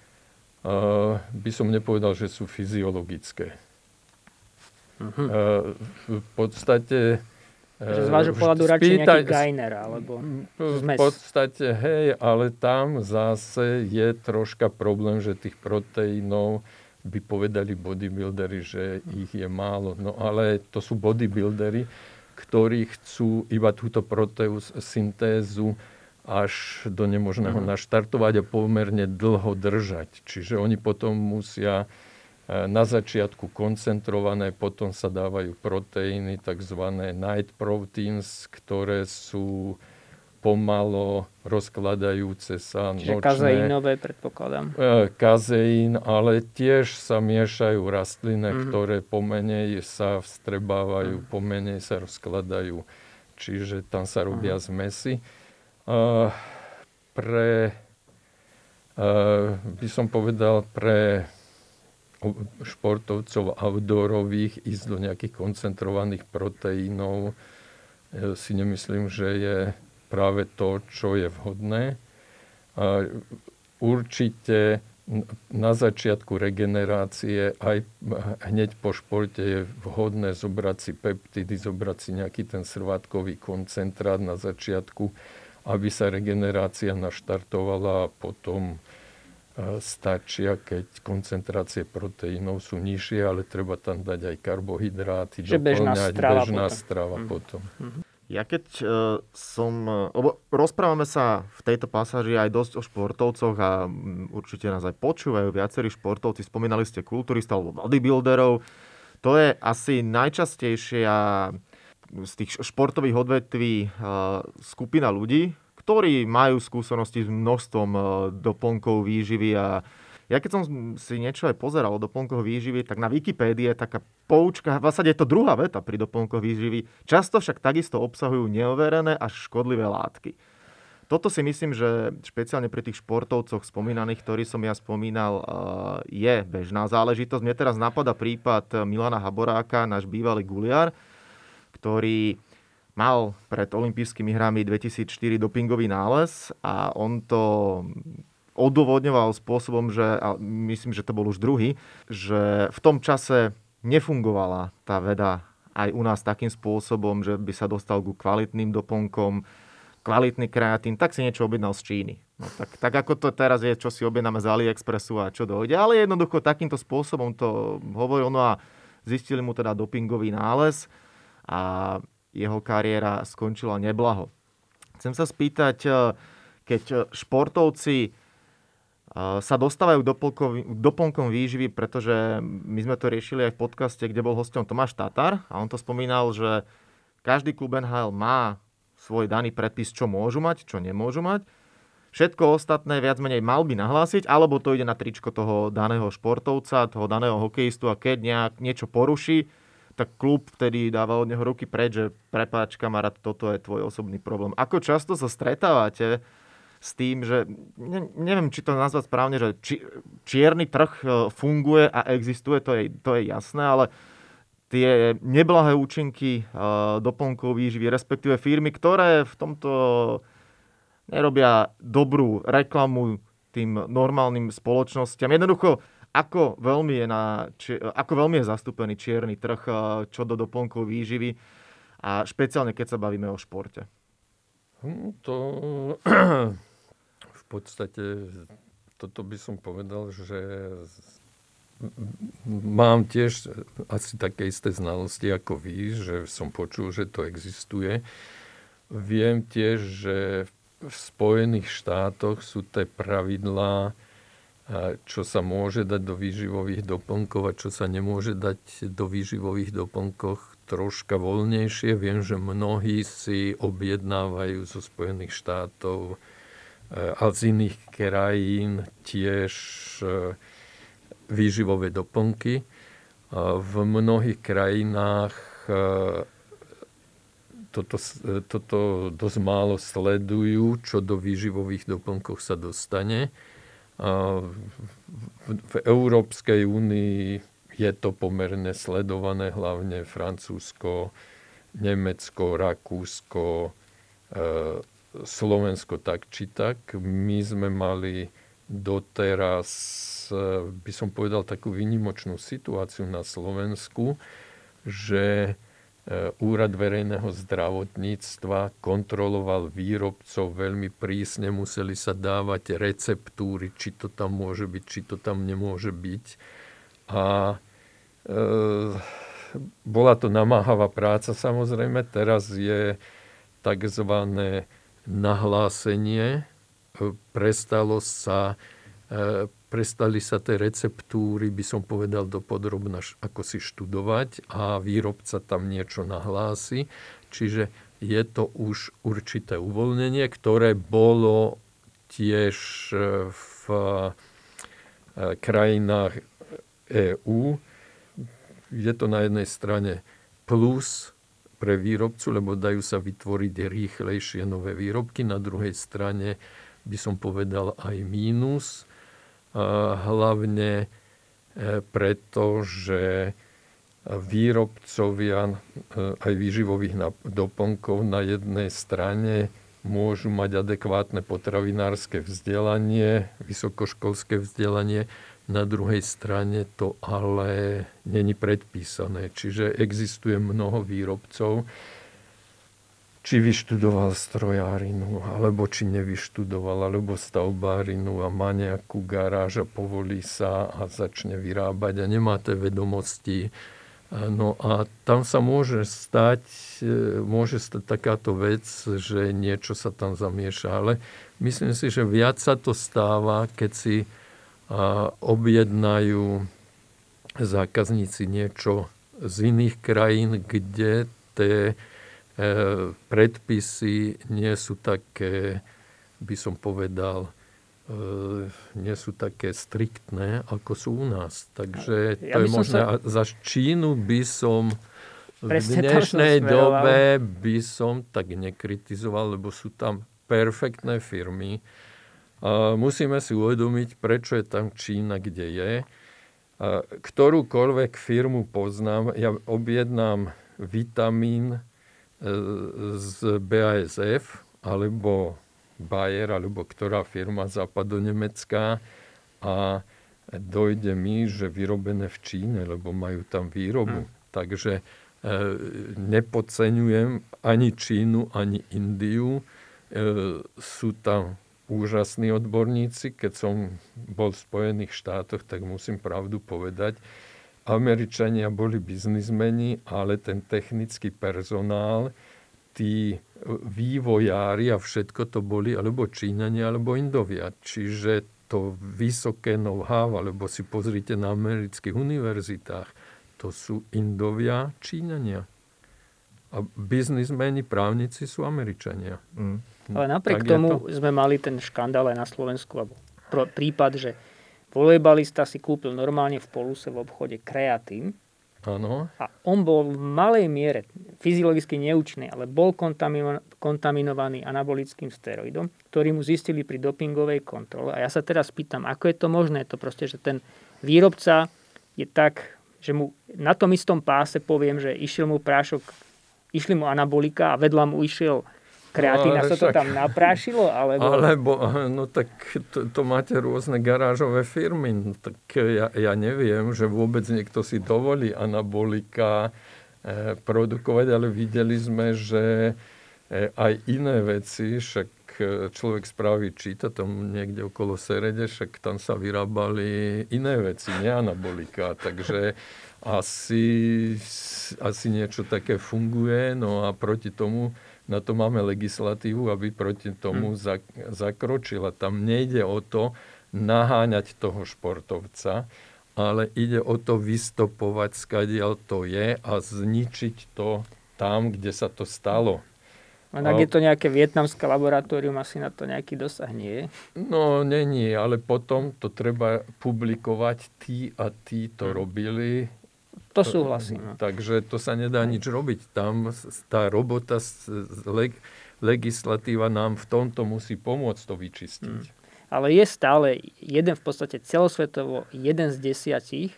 by som nepovedal, že sú fyziologické. Uh-huh. V podstate... Že z vášho pohľadu radšej nejaký gajner, alebo zmes. V podstate, hej, ale tam zase je troška problém, že tých proteínov by povedali bodybuildery, že ich je málo. No ale to sú bodybuildery, ktorí chcú iba túto proteus syntézu až do nemožného mm. naštartovať a pomerne dlho držať. Čiže oni potom musia na začiatku koncentrované, potom sa dávajú proteíny, tzv. night proteins, ktoré sú pomalo rozkladajúce sa Čiže nočné. kazeínové, predpokladám. E, kazeín, ale tiež sa miešajú rastliny, mm-hmm. ktoré pomenej sa vstrebávajú, mm-hmm. pomenej sa rozkladajú. Čiže tam sa robia mm-hmm. zmesy. Uh, pre, uh, by som povedal, pre športovcov outdoorových ísť do nejakých koncentrovaných proteínov si nemyslím, že je práve to, čo je vhodné. Určite na začiatku regenerácie aj hneď po športe je vhodné zobrať si peptidy, zobrať si nejaký ten srvátkový koncentrát na začiatku, aby sa regenerácia naštartovala a potom e, stačia, keď koncentrácie proteínov sú nižšie, ale treba tam dať aj karbohydráty, Že bežná strava bežná potom. strava mm. potom. Mm-hmm. Ja keď uh, som... Lebo rozprávame sa v tejto pasáži aj dosť o športovcoch a um, určite nás aj počúvajú viacerí športovci. Spomínali ste kulturistov alebo bodybuilderov. To je asi najčastejšia z tých športových odvetví uh, skupina ľudí, ktorí majú skúsenosti s množstvom uh, doplnkov výživy a ja keď som si niečo aj pozeral o doplnkoch výživy, tak na Wikipédii je taká poučka, v zásade je to druhá veta pri doplnkoch výživy, často však takisto obsahujú neoverené až škodlivé látky. Toto si myslím, že špeciálne pri tých športovcoch spomínaných, ktorý som ja spomínal, je bežná záležitosť. Mne teraz napadá prípad Milana Haboráka, náš bývalý guliar, ktorý mal pred olympijskými hrami 2004 dopingový nález a on to odôvodňoval spôsobom, že, a myslím, že to bol už druhý, že v tom čase nefungovala tá veda aj u nás takým spôsobom, že by sa dostal ku kvalitným doplnkom, kvalitný kreatín, tak si niečo objednal z Číny. No, tak, tak ako to teraz je, čo si objednáme z AliExpressu a čo dojde. Ale jednoducho takýmto spôsobom to hovoril. No a zistili mu teda dopingový nález a jeho kariéra skončila neblaho. Chcem sa spýtať, eh, keď športovci sa dostávajú k doplnkom výživy, pretože my sme to riešili aj v podcaste, kde bol hostom Tomáš Tatar a on to spomínal, že každý klub NHL má svoj daný predpis, čo môžu mať, čo nemôžu mať. Všetko ostatné viac menej mal by nahlásiť, alebo to ide na tričko toho daného športovca, toho daného hokejistu a keď nejak niečo poruší, tak klub vtedy dáva od neho ruky preč, že prepáč kamarát, toto je tvoj osobný problém. Ako často sa stretávate s tým, že ne, neviem, či to nazvať správne, že či, čierny trh e, funguje a existuje, to je, to je jasné, ale tie neblahé účinky uh, doplnkov výživy, respektíve firmy, ktoré v tomto nerobia dobrú reklamu tým normálnym spoločnosťam. Jednoducho, ako veľmi je, na, či, ako veľmi je zastúpený čierny trh uh, čo do doplnkov výživy a špeciálne keď sa bavíme o športe. Hm, to v podstate toto by som povedal, že mám tiež asi také isté znalosti ako vy, že som počul, že to existuje. viem tiež, že v Spojených štátoch sú tie pravidlá, čo sa môže dať do výživových doplnkov a čo sa nemôže dať do výživových doplnkov troška voľnejšie. Viem, že mnohí si objednávajú zo Spojených štátov a z iných krajín tiež výživové doplnky. V mnohých krajinách e, toto, toto dosť málo sledujú, čo do výživových doplnkov sa dostane. V Európskej únii je to pomerne sledované, hlavne Francúzsko, Nemecko, Rakúsko, e, Slovensko tak či tak. My sme mali doteraz, eh, by som povedal, takú výnimočnú situáciu na Slovensku, že Úrad verejného zdravotníctva kontroloval výrobcov veľmi prísne, museli sa dávať receptúry, či to tam môže byť, či to tam nemôže byť. A e, bola to namáhavá práca samozrejme, teraz je tzv. nahlásenie prestalo sa, e, prestali sa tie receptúry, by som povedal, do podrobna ako si študovať a výrobca tam niečo nahlási. Čiže je to už určité uvoľnenie, ktoré bolo tiež e, v e, krajinách EÚ. Je to na jednej strane plus pre výrobcu, lebo dajú sa vytvoriť rýchlejšie nové výrobky. Na druhej strane by som povedal, aj mínus. Hlavne e, preto, že výrobcovia e, aj výživových doplnkov na jednej strane môžu mať adekvátne potravinárske vzdelanie, vysokoškolské vzdelanie, na druhej strane to ale není predpísané. Čiže existuje mnoho výrobcov, či vyštudoval strojárinu, alebo či nevyštudoval, alebo stavbárinu a má nejakú garáž a povolí sa a začne vyrábať a nemá tie vedomosti. No a tam sa môže stať, e, môže stať takáto vec, že niečo sa tam zamieša. Ale myslím si, že viac sa to stáva, keď si objednajú zákazníci niečo z iných krajín, kde tie E, predpisy nie sú také, by som povedal, e, nie sú také striktné, ako sú u nás. Takže ja to je možné. Sa... za Čínu by som v dnešnej dobe by som tak nekritizoval, lebo sú tam perfektné firmy. Musíme si uvedomiť, prečo je tam Čína, kde je. Ktorúkoľvek firmu poznám, ja objednám vitamín, z BASF alebo Bayer alebo ktorá firma západonemecká a dojde mi, že vyrobené v Číne, lebo majú tam výrobu. Hmm. Takže e, nepodceňujem ani Čínu, ani Indiu. E, sú tam úžasní odborníci. Keď som bol v Spojených štátoch, tak musím pravdu povedať, Američania boli biznismeni, ale ten technický personál, tí vývojári a všetko to boli alebo Číňania, alebo Indovia. Čiže to vysoké know-how, alebo si pozrite na amerických univerzitách, to sú Indovia, Číňania. A biznismeni, právnici sú Američania. Mm. Ale napriek tak tomu to? sme mali ten škandál aj na Slovensku, alebo prípad, že volejbalista si kúpil normálne v poluse v obchode kreatín. Áno. A on bol v malej miere fyziologicky neúčný, ale bol kontaminovaný anabolickým steroidom, ktorý mu zistili pri dopingovej kontrole. A ja sa teraz pýtam, ako je to možné? To proste, že ten výrobca je tak, že mu na tom istom páse poviem, že išiel mu prášok, išli mu anabolika a vedľa mu išiel kreatína no, sa to tam naprášilo? Alebo... alebo no tak to, to máte rôzne garážové firmy. No, tak ja, ja neviem, že vôbec niekto si dovolí anabolika eh, produkovať, ale videli sme, že eh, aj iné veci, však e, človek spraví číta tam niekde okolo Serede, však tam sa vyrábali iné veci, nie anabolika. Takže asi, asi niečo také funguje, no a proti tomu na to máme legislatívu, aby proti tomu hmm. zak, zakročila. Tam nejde o to naháňať toho športovca, ale ide o to vystopovať, skadiaľ to je a zničiť to tam, kde sa to stalo. A ak je to nejaké vietnamské laboratórium, asi na to nejaký dosah nie je? No, není, ale potom to treba publikovať. Tí a tí to hmm. robili. To súhlasím. No. Takže to sa nedá nič robiť. Tam tá robota, leg, legislatíva nám v tomto musí pomôcť to vyčistiť. Hmm. Ale je stále jeden v podstate celosvetovo, jeden z desiatich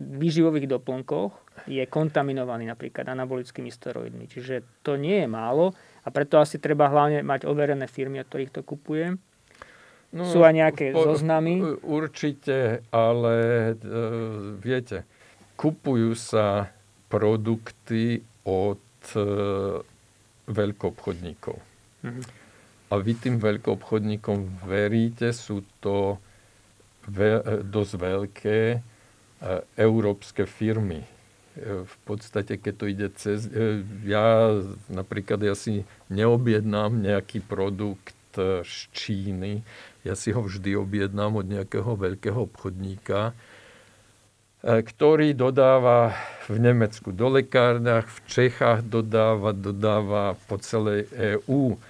výživových doplnkoch je kontaminovaný napríklad anabolickými steroidmi. Čiže to nie je málo a preto asi treba hlavne mať overené firmy, od ktorých to kupujem. No, Sú aj nejaké po, zoznamy? Určite, ale e, viete, kupujú sa produkty od e, veľkoobchodníkov. Mm-hmm. A vy tým veľkoobchodníkom veríte, sú to ve, e, dosť veľké E, európske firmy. E, v podstate, keď to ide cez... E, ja napríklad ja si neobjednám nejaký produkt z Číny. Ja si ho vždy objednám od nejakého veľkého obchodníka, ktorý dodáva v Nemecku do lekárniach, v Čechách dodáva, dodáva po celej EÚ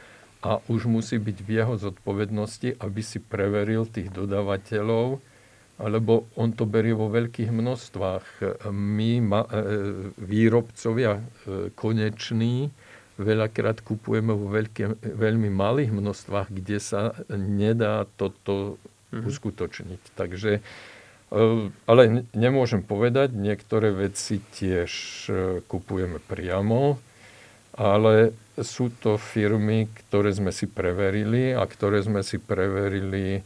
a už musí byť v jeho zodpovednosti, aby si preveril tých dodávateľov, alebo on to berie vo veľkých množstvách. My, ma, e, výrobcovia e, koneční, veľakrát kupujeme vo veľké, veľmi malých množstvách, kde sa nedá toto mm-hmm. uskutočniť. Takže, e, ale nemôžem povedať, niektoré veci tiež kupujeme priamo, ale sú to firmy, ktoré sme si preverili a ktoré sme si preverili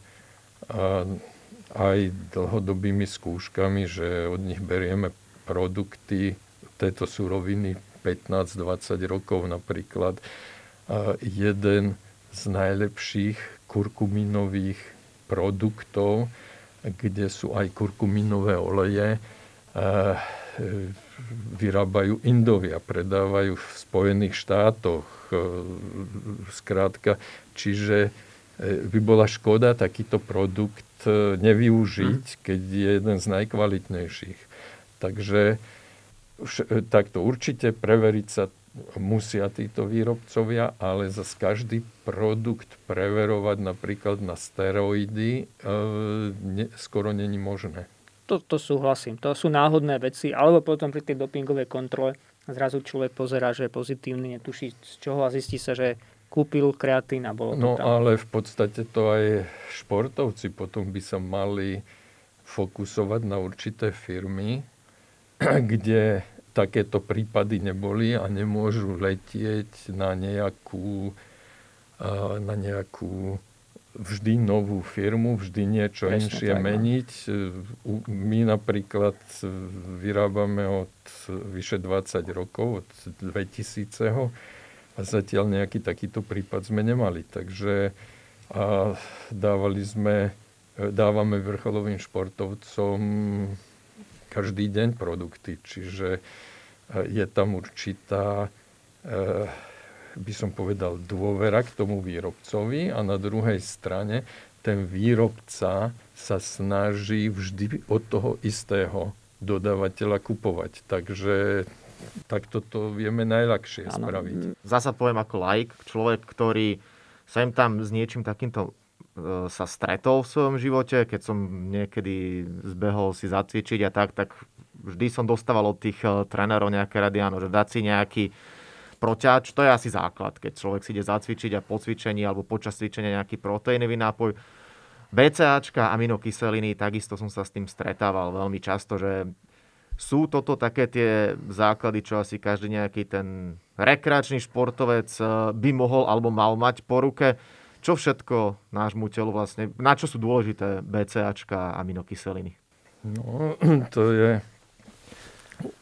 aj dlhodobými skúškami, že od nich berieme produkty tejto suroviny 15-20 rokov napríklad. Jeden z najlepších kurkuminových produktov, kde sú aj kurkuminové oleje, vyrábajú Indovia, predávajú v Spojených štátoch. Skrátka, čiže e, by bola škoda takýto produkt nevyužiť, mm. keď je jeden z najkvalitnejších. Takže takto určite preveriť sa musia títo výrobcovia, ale za každý produkt preverovať napríklad na steroidy e, ne, skoro není možné. To, to súhlasím. To sú náhodné veci, alebo potom pri tej dopingovej kontrole zrazu človek pozerá, že je pozitívny, netuší z čoho a zistí sa, že kúpil kreatín a bolo No tam. ale v podstate to aj športovci potom by sa mali fokusovať na určité firmy, (clears throat) kde takéto prípady neboli a nemôžu letieť na nejakú, na nejakú vždy novú firmu, vždy niečo Presne inšie tak, no. meniť. My napríklad vyrábame od vyše 20 rokov, od 2000 a zatiaľ nejaký takýto prípad sme nemali. Takže a dávali sme, dávame vrcholovým športovcom každý deň produkty. Čiže je tam určitá, by som povedal, dôvera k tomu výrobcovi a na druhej strane ten výrobca sa snaží vždy od toho istého dodávateľa kupovať. Takže tak toto vieme najľahšie ano. spraviť. Zasa poviem ako like, človek, ktorý sem tam s niečím takýmto e, sa stretol v svojom živote, keď som niekedy zbehol si zacvičiť a tak, tak vždy som dostával od tých e, trénerov nejaké rady, áno, že dať si nejaký proťač, to je asi základ, keď človek si ide zacvičiť a po cvičení alebo počas cvičenia nejaký proteínový nápoj. BCAčka, aminokyseliny, takisto som sa s tým stretával veľmi často, že sú toto také tie základy, čo asi každý nejaký ten rekreačný športovec eh, by mohol alebo mal mať po ruke? Čo všetko nášmu telu vlastne, na čo sú dôležité BCAčka a aminokyseliny? No, (clears throat) to je...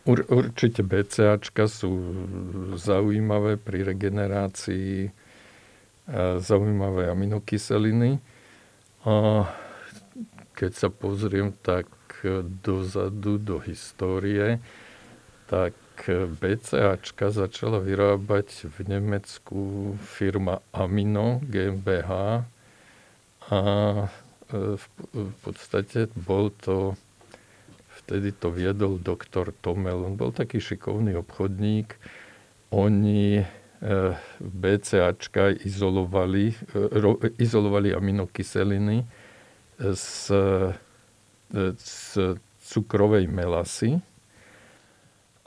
Ur, určite BCAčka sú zaujímavé pri regenerácii, eh, zaujímavé aminokyseliny. A keď sa pozriem, tak dozadu do histórie, tak BCAčka začala vyrábať v Nemecku firma Amino GmbH a e, v podstate bol to, vtedy to viedol doktor Tomel. On bol taký šikovný obchodník. Oni e, BCAčka izolovali, e, izolovali aminokyseliny z, z cukrovej melasy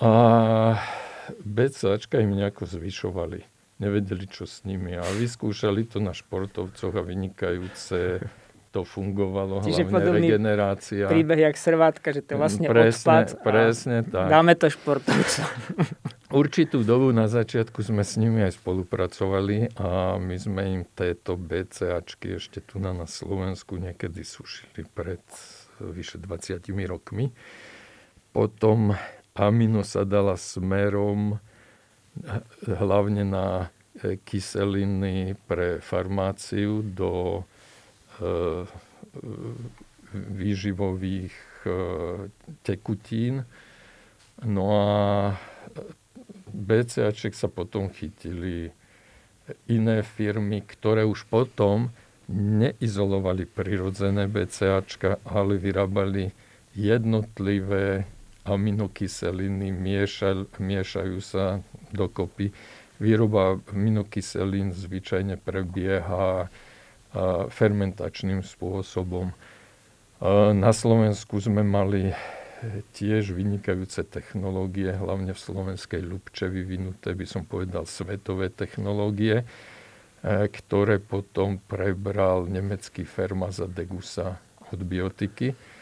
a BCAčka im nejako zvyšovali. Nevedeli, čo s nimi. A vyskúšali to na športovcoch a vynikajúce to fungovalo, Čiže hlavne regenerácia. príbeh jak srvátka, že to je vlastne presne, odpad presne, tak. dáme to športovcom. (laughs) Určitú dobu na začiatku sme s nimi aj spolupracovali a my sme im tieto BCAčky ešte tu na, na Slovensku niekedy sušili pred vyše 20 rokmi. Potom amino sa dala smerom hlavne na e, kyseliny pre farmáciu do e, výživových e, tekutín. No a BCAček sa potom chytili iné firmy, ktoré už potom neizolovali prirodzené BCAčka, ale vyrábali jednotlivé aminokyseliny miešal, miešajú sa dokopy. Výroba aminokyselín zvyčajne prebieha fermentačným spôsobom. Na Slovensku sme mali tiež vynikajúce technológie, hlavne v slovenskej Lubče vyvinuté, by som povedal, svetové technológie, ktoré potom prebral nemecký firma za Degusa od biotiky E,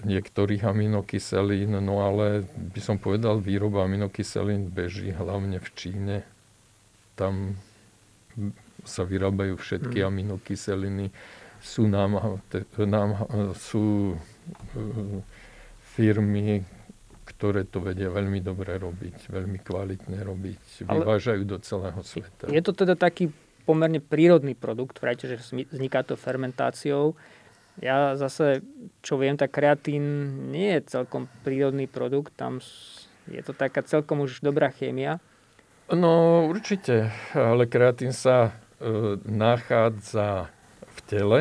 niektorých aminokyselín, no ale by som povedal, výroba aminokyselín beží hlavne v Číne. Tam sa vyrábajú všetky mm. aminokyseliny. Sú, nám, nám, sú e, firmy, ktoré to vedia veľmi dobre robiť, veľmi kvalitne robiť, vyvážajú do celého sveta. Je to teda taký pomerne prírodný produkt, vrajte, že vzniká to fermentáciou. Ja zase, čo viem, tak kreatín nie je celkom prírodný produkt, tam je to taká celkom už dobrá chémia. No určite, ale kreatín sa e, nachádza v tele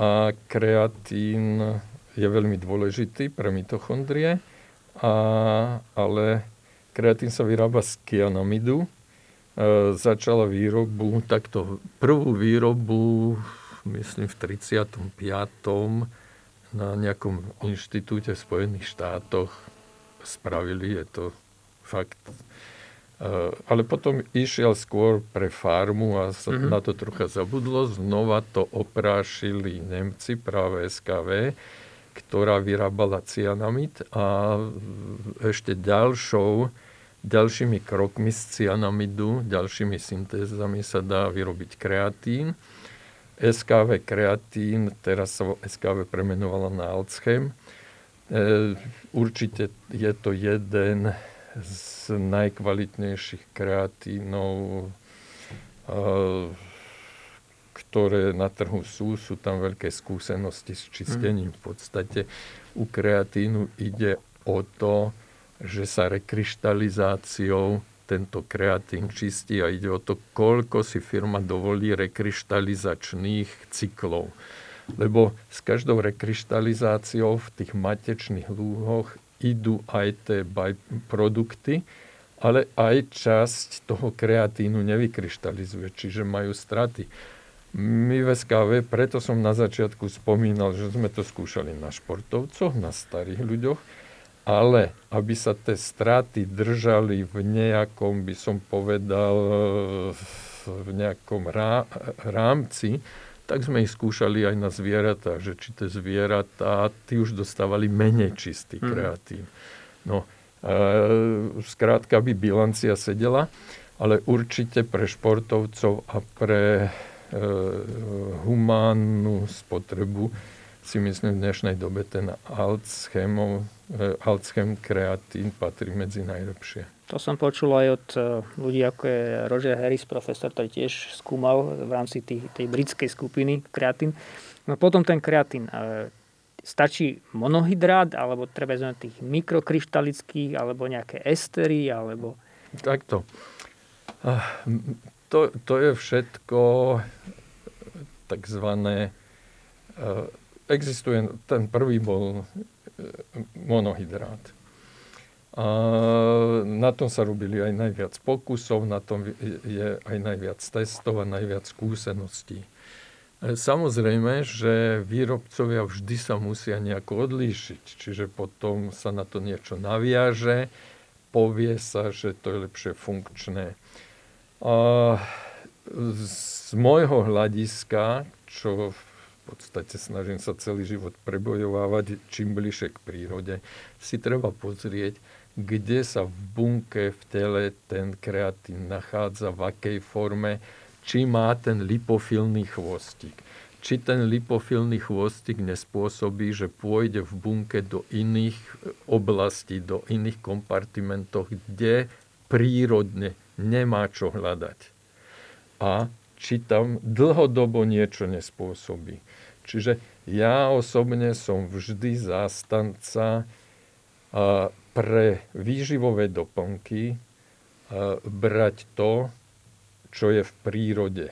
a kreatín je veľmi dôležitý pre mitochondrie, a, ale kreatín sa vyrába z kianamidu. E, začala výrobu, takto prvú výrobu myslím, v 35. na nejakom inštitúte v Spojených štátoch spravili. Je to fakt Uh, ale potom išiel skôr pre farmu a sa mm-hmm. na to trocha zabudlo. Znova to oprášili Nemci, práve SKV, ktorá vyrábala cyanamid a ešte ďalšou, ďalšími krokmi z cyanamidu, ďalšími syntézami sa dá vyrobiť kreatín. SKV Kreatín, teraz sa SKV premenovala na Alzchem. E, určite je to jeden z najkvalitnejších kreatínov, e, ktoré na trhu sú. Sú tam veľké skúsenosti s čistením. V podstate u kreatínu ide o to, že sa rekryštalizáciou tento kreatín čistí a ide o to, koľko si firma dovolí rekryštalizačných cyklov. Lebo s každou rekryštalizáciou v tých matečných lúhoch idú aj tie produkty, ale aj časť toho kreatínu nevykryštalizuje, čiže majú straty. My v SKV, preto som na začiatku spomínal, že sme to skúšali na športovcoch, na starých ľuďoch, ale aby sa tie straty držali v nejakom, by som povedal, v nejakom rá, rámci, tak sme ich skúšali aj na zvieratá, že či tie zvieratá, tí už dostávali menej čistý mhm. kreatín. No, e, skrátka by bilancia sedela, ale určite pre športovcov a pre e, humánnu spotrebu si myslím v dnešnej dobe ten Alzheimov, e, Alzheim kreatín patrí medzi najlepšie. To som počul aj od e, ľudí, ako je Roger Harris, profesor, ktorý tiež skúmal v rámci tých, tej britskej skupiny kreatín. No potom ten kreatín. E, stačí monohydrát, alebo treba z tých mikrokryštalických, alebo nejaké estery, alebo... Takto. To, to je všetko takzvané... Existuje, ten prvý bol eh, monohydrát. A na tom sa robili aj najviac pokusov, na tom je aj najviac testov a najviac skúseností. Samozrejme, že výrobcovia vždy sa musia nejako odlíšiť, čiže potom sa na to niečo naviaže, povie sa, že to je lepšie funkčné. A z môjho hľadiska, čo v podstate snažím sa celý život prebojovávať čím bližšie k prírode, si treba pozrieť, kde sa v bunke, v tele ten kreatín nachádza, v akej forme, či má ten lipofilný chvostík. Či ten lipofilný chvostík nespôsobí, že pôjde v bunke do iných oblastí, do iných kompartimentov, kde prírodne nemá čo hľadať. A či tam dlhodobo niečo nespôsobí. Čiže ja osobne som vždy zástanca pre výživové doplnky brať to, čo je v prírode,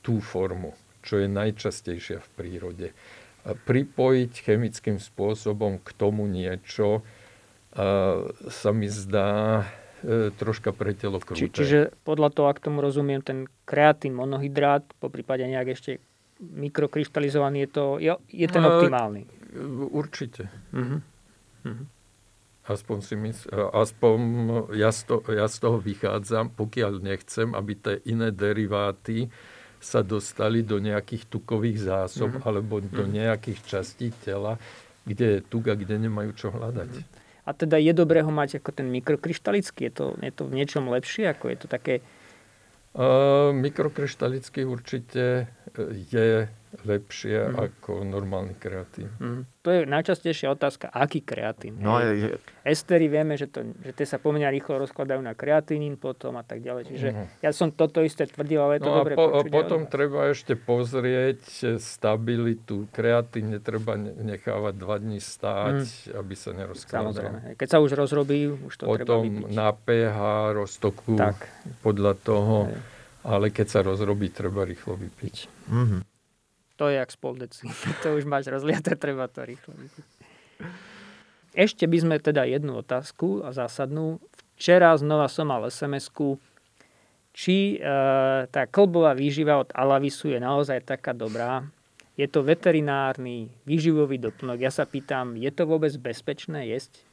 tú formu, čo je najčastejšia v prírode. Pripojiť chemickým spôsobom k tomu niečo sa mi zdá e, troška pre telo kruté. Či, čiže podľa toho, ak tomu rozumiem, ten kreatín monohydrát, po prípade nejak ešte mikrokryštalizovaný, je, to, je, je ten optimálny? Určite. Uh-huh. Uh-huh. Aspoň, si mysl, aspoň ja, z to, ja z toho vychádzam, pokiaľ nechcem, aby tie iné deriváty sa dostali do nejakých tukových zásob mm-hmm. alebo do nejakých častí tela, kde je tuk a kde nemajú čo hľadať. Mm-hmm. A teda je dobré ho mať ako ten mikrokryštalický? Je to, je to v niečom lepšie? Ako je to také... Uh, mikrokryštalický určite je lepšie mm. ako normálny kreatín. Mm. To je najčastejšia otázka, aký kreatín. No, je, je... Estery vieme, že, to, že tie sa pomerne rýchlo rozkladajú na kreatín potom a tak ďalej. Čiže mm. ja som toto isté tvrdil, ale je to no dobre po, počuť. potom ale... treba ešte pozrieť stabilitu. Kreatín netreba nechávať dva dní stáť, mm. aby sa nerozkladal. Samozrejme. Keď sa už rozrobí, už to potom treba vypiť. na pH roztoku tak. podľa toho. Hej. Ale keď sa rozrobí, treba rýchlo vypiť. Mm-hmm. To je jak spol deci. (laughs) to už máš rozliaté, treba to rýchlo. Ešte by sme teda jednu otázku a zásadnú. Včera znova som mal sms či e, tá klbová výživa od Alavisu je naozaj taká dobrá. Je to veterinárny výživový doplnok. Ja sa pýtam, je to vôbec bezpečné jesť?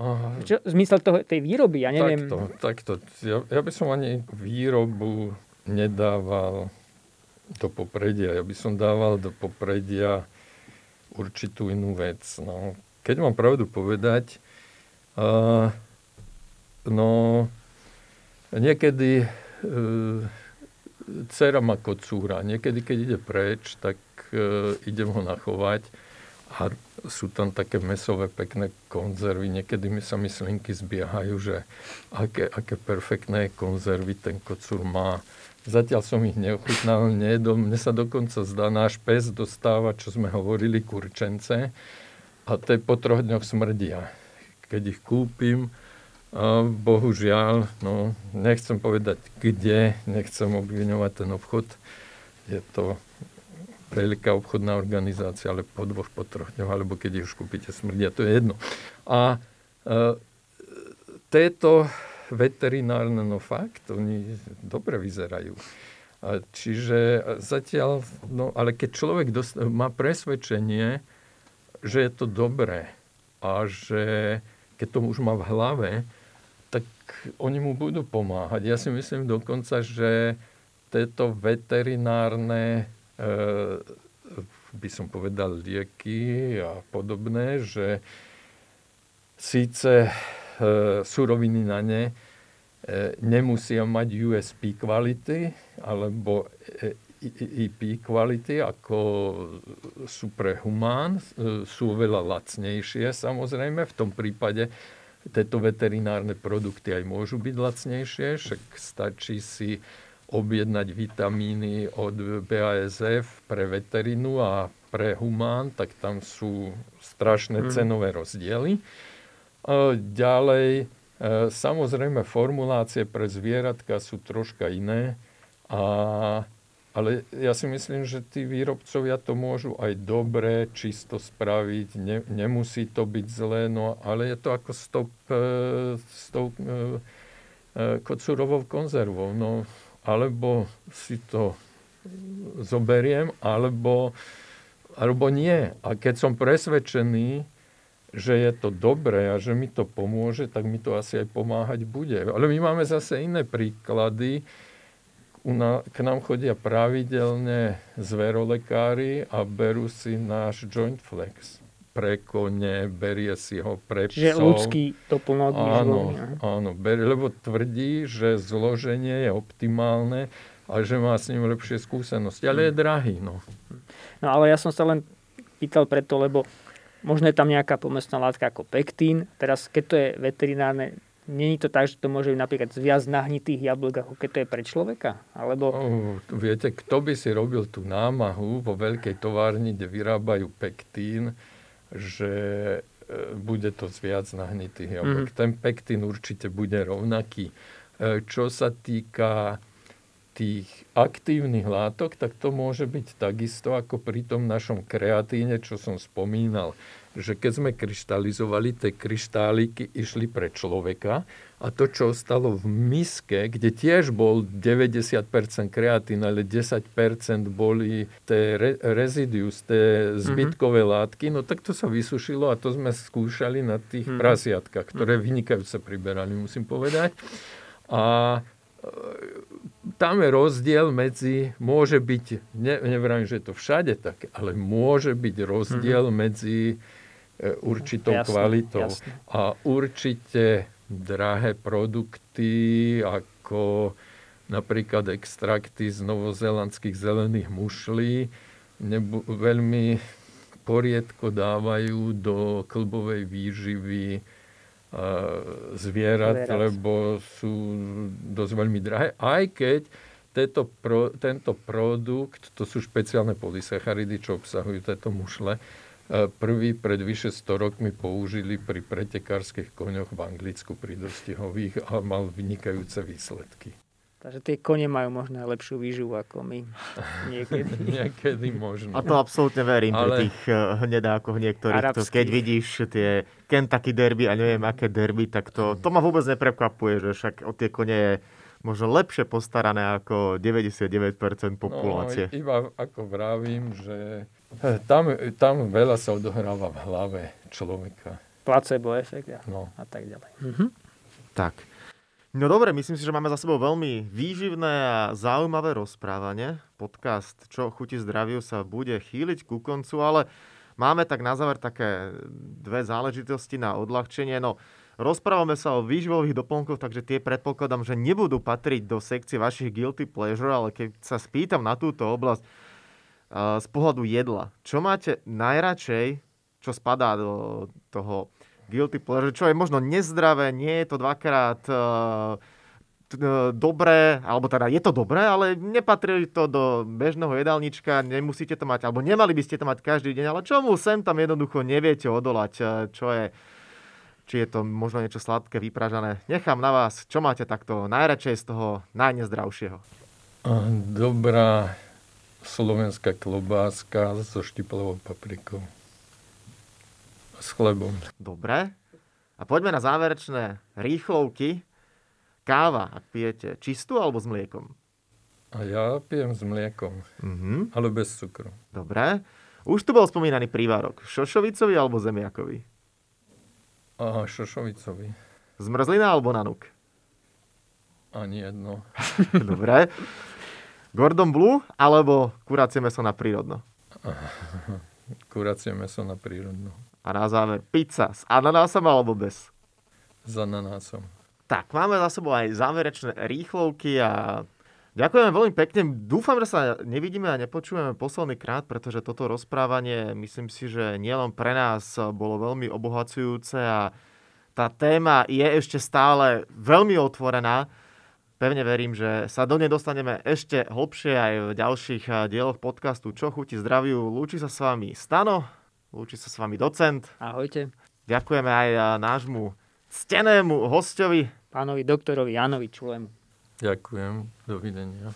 Aha. Čo, zmysel toho, tej výroby, ja neviem. Takto, takto. Ja, ja by som ani výrobu nedával do popredia. Ja by som dával do popredia určitú inú vec. No, keď mám pravdu povedať, uh, no, niekedy uh, dcera má kocúra. Niekedy, keď ide preč, tak uh, idem ho nachovať a sú tam také mesové pekné konzervy. Niekedy mi sa myslinky zbiehajú, že aké, aké perfektné konzervy ten kocúr má. Zatiaľ som ich neochutnal, nejedol. Mne sa dokonca zdá, náš pes dostáva, čo sme hovorili, kurčence a tie po troch dňoch smrdia. Keď ich kúpim, a bohužiaľ, no, nechcem povedať kde, nechcem obviňovať ten obchod. Je to veľká obchodná organizácia, ale po dvoch, po troch dňoch, alebo keď ich už kúpite smrdia, to je jedno. A e, tieto veterinárne, no fakt, oni dobre vyzerajú. Čiže zatiaľ, no ale keď človek dost, má presvedčenie, že je to dobré a že keď to už má v hlave, tak oni mu budú pomáhať. Ja si myslím dokonca, že tieto veterinárne, e, by som povedal, lieky a podobné, že síce suroviny na ne e, nemusia mať USP kvality alebo IP kvality, ako sú pre humán, e, sú oveľa lacnejšie samozrejme. V tom prípade tieto veterinárne produkty aj môžu byť lacnejšie, však stačí si objednať vitamíny od BASF pre veterinu a pre humán, tak tam sú strašné mm. cenové rozdiely. Ďalej, samozrejme, formulácie pre zvieratka sú troška iné, a, ale ja si myslím, že tí výrobcovia to môžu aj dobre, čisto spraviť, ne, nemusí to byť zlé, no ale je to ako s tou e, e, kocurovou konzervou. No, alebo si to zoberiem, alebo, alebo nie. A keď som presvedčený, že je to dobré a že mi to pomôže, tak mi to asi aj pomáhať bude. Ale my máme zase iné príklady. K nám chodia pravidelne zverolekári a berú si náš joint flex pre kone, berie si ho pre psov. Čiže ľudský doplnok Áno, áno berie, lebo tvrdí, že zloženie je optimálne a že má s ním lepšie skúsenosti. Ale je drahý, no. No ale ja som sa len pýtal preto, lebo možno je tam nejaká pomestná látka ako pektín. Teraz, keď to je veterinárne, Není to tak, že to môže byť napríklad z viac nahnitých jablk, ako keď to je pre človeka? Alebo... Oh, viete, kto by si robil tú námahu vo veľkej továrni, kde vyrábajú pektín, že e, bude to z viac nahnitých jablk. Mm. Ten pektín určite bude rovnaký. E, čo sa týka tých aktívnych látok, tak to môže byť takisto ako pri tom našom kreatíne, čo som spomínal že keď sme kryštalizovali, tie kryštáliky išli pre človeka a to, čo ostalo v miske, kde tiež bol 90% kreatín, ale 10% boli tie re- rezidius, tie zbytkové mm-hmm. látky, no tak to sa vysušilo a to sme skúšali na tých mm-hmm. prasiatkách, ktoré mm-hmm. vynikajúce priberali, musím povedať. A e, tam je rozdiel medzi, môže byť, ne, nevrám, že je to všade také, ale môže byť rozdiel mm-hmm. medzi E, určitou jasne, kvalitou. Jasne. A určite drahé produkty ako napríklad extrakty z novozelandských zelených mušlí nebu- veľmi poriedko dávajú do klbovej výživy zvierat, zvierat, lebo sú dosť veľmi drahé. Aj keď tento, pro, tento produkt, to sú špeciálne polysacharidy, čo obsahujú tieto mušle, Prvý pred vyše 100 rokmi použili pri pretekárskych koňoch v Anglicku pri dostihových a mal vynikajúce výsledky. Takže tie kone majú možno lepšiu výživu ako my. (laughs) Niekedy. Niekedy možno. A to absolútne verím Ale... pri tých eh, hnedákoch niektorých. To, keď vidíš tie Kentucky derby a neviem aké derby, tak to, to ma vôbec neprekvapuje, že však o tie kone je možno lepšie postarané ako 99% populácie. No, iba ako vravím, že tam, tam veľa sa odohráva v hlave človeka. Placebo efekt a, no. a tak ďalej. Mhm. Tak. No dobre, myslím si, že máme za sebou veľmi výživné a zaujímavé rozprávanie. Podcast Čo chutí zdraviu sa bude chýliť ku koncu, ale máme tak na záver také dve záležitosti na odľahčenie. No, rozprávame sa o výživových doplnkoch, takže tie predpokladám, že nebudú patriť do sekcie vašich guilty pleasure, ale keď sa spýtam na túto oblasť, z pohľadu jedla. Čo máte najradšej, čo spadá do toho guilty pleasure, čo je možno nezdravé, nie je to dvakrát uh, dobré, alebo teda je to dobré, ale nepatrí to do bežného jedálnička, nemusíte to mať, alebo nemali by ste to mať každý deň, ale čomu sem tam jednoducho neviete odolať, čo je, či je to možno niečo sladké, vypražané. Nechám na vás, čo máte takto najradšej z toho najnezdravšieho. Dobrá slovenská klobáska so štiplovou paprikou. S chlebom. Dobre. A poďme na záverečné rýchlovky. Káva, ak pijete, čistú alebo s mliekom? A ja pijem s mliekom, mm-hmm. ale bez cukru. Dobre. Už tu bol spomínaný prívárok. Šošovicový alebo zemiakový? Aha, šošovicový. Zmrzlina alebo nanuk? Ani jedno. (laughs) Dobre. Gordon Blue alebo kuracie meso na prírodno? (laughs) Kuracie meso na prírodno. A na záver pizza s ananásom alebo bez? S ananásom. Tak, máme za sebou aj záverečné rýchlovky a ďakujeme veľmi pekne. Dúfam, že sa nevidíme a nepočujeme posledný krát, pretože toto rozprávanie, myslím si, že nielen pre nás bolo veľmi obohacujúce a tá téma je ešte stále veľmi otvorená Pevne verím, že sa do nej dostaneme ešte hlbšie aj v ďalších dieloch podcastu Čo chuti zdraviu. Lúči sa s vami Stano, lúči sa s vami docent. Ahojte. Ďakujeme aj nášmu ctenému hostovi. Pánovi doktorovi Janovi Čulemu. Ďakujem. Dovidenia.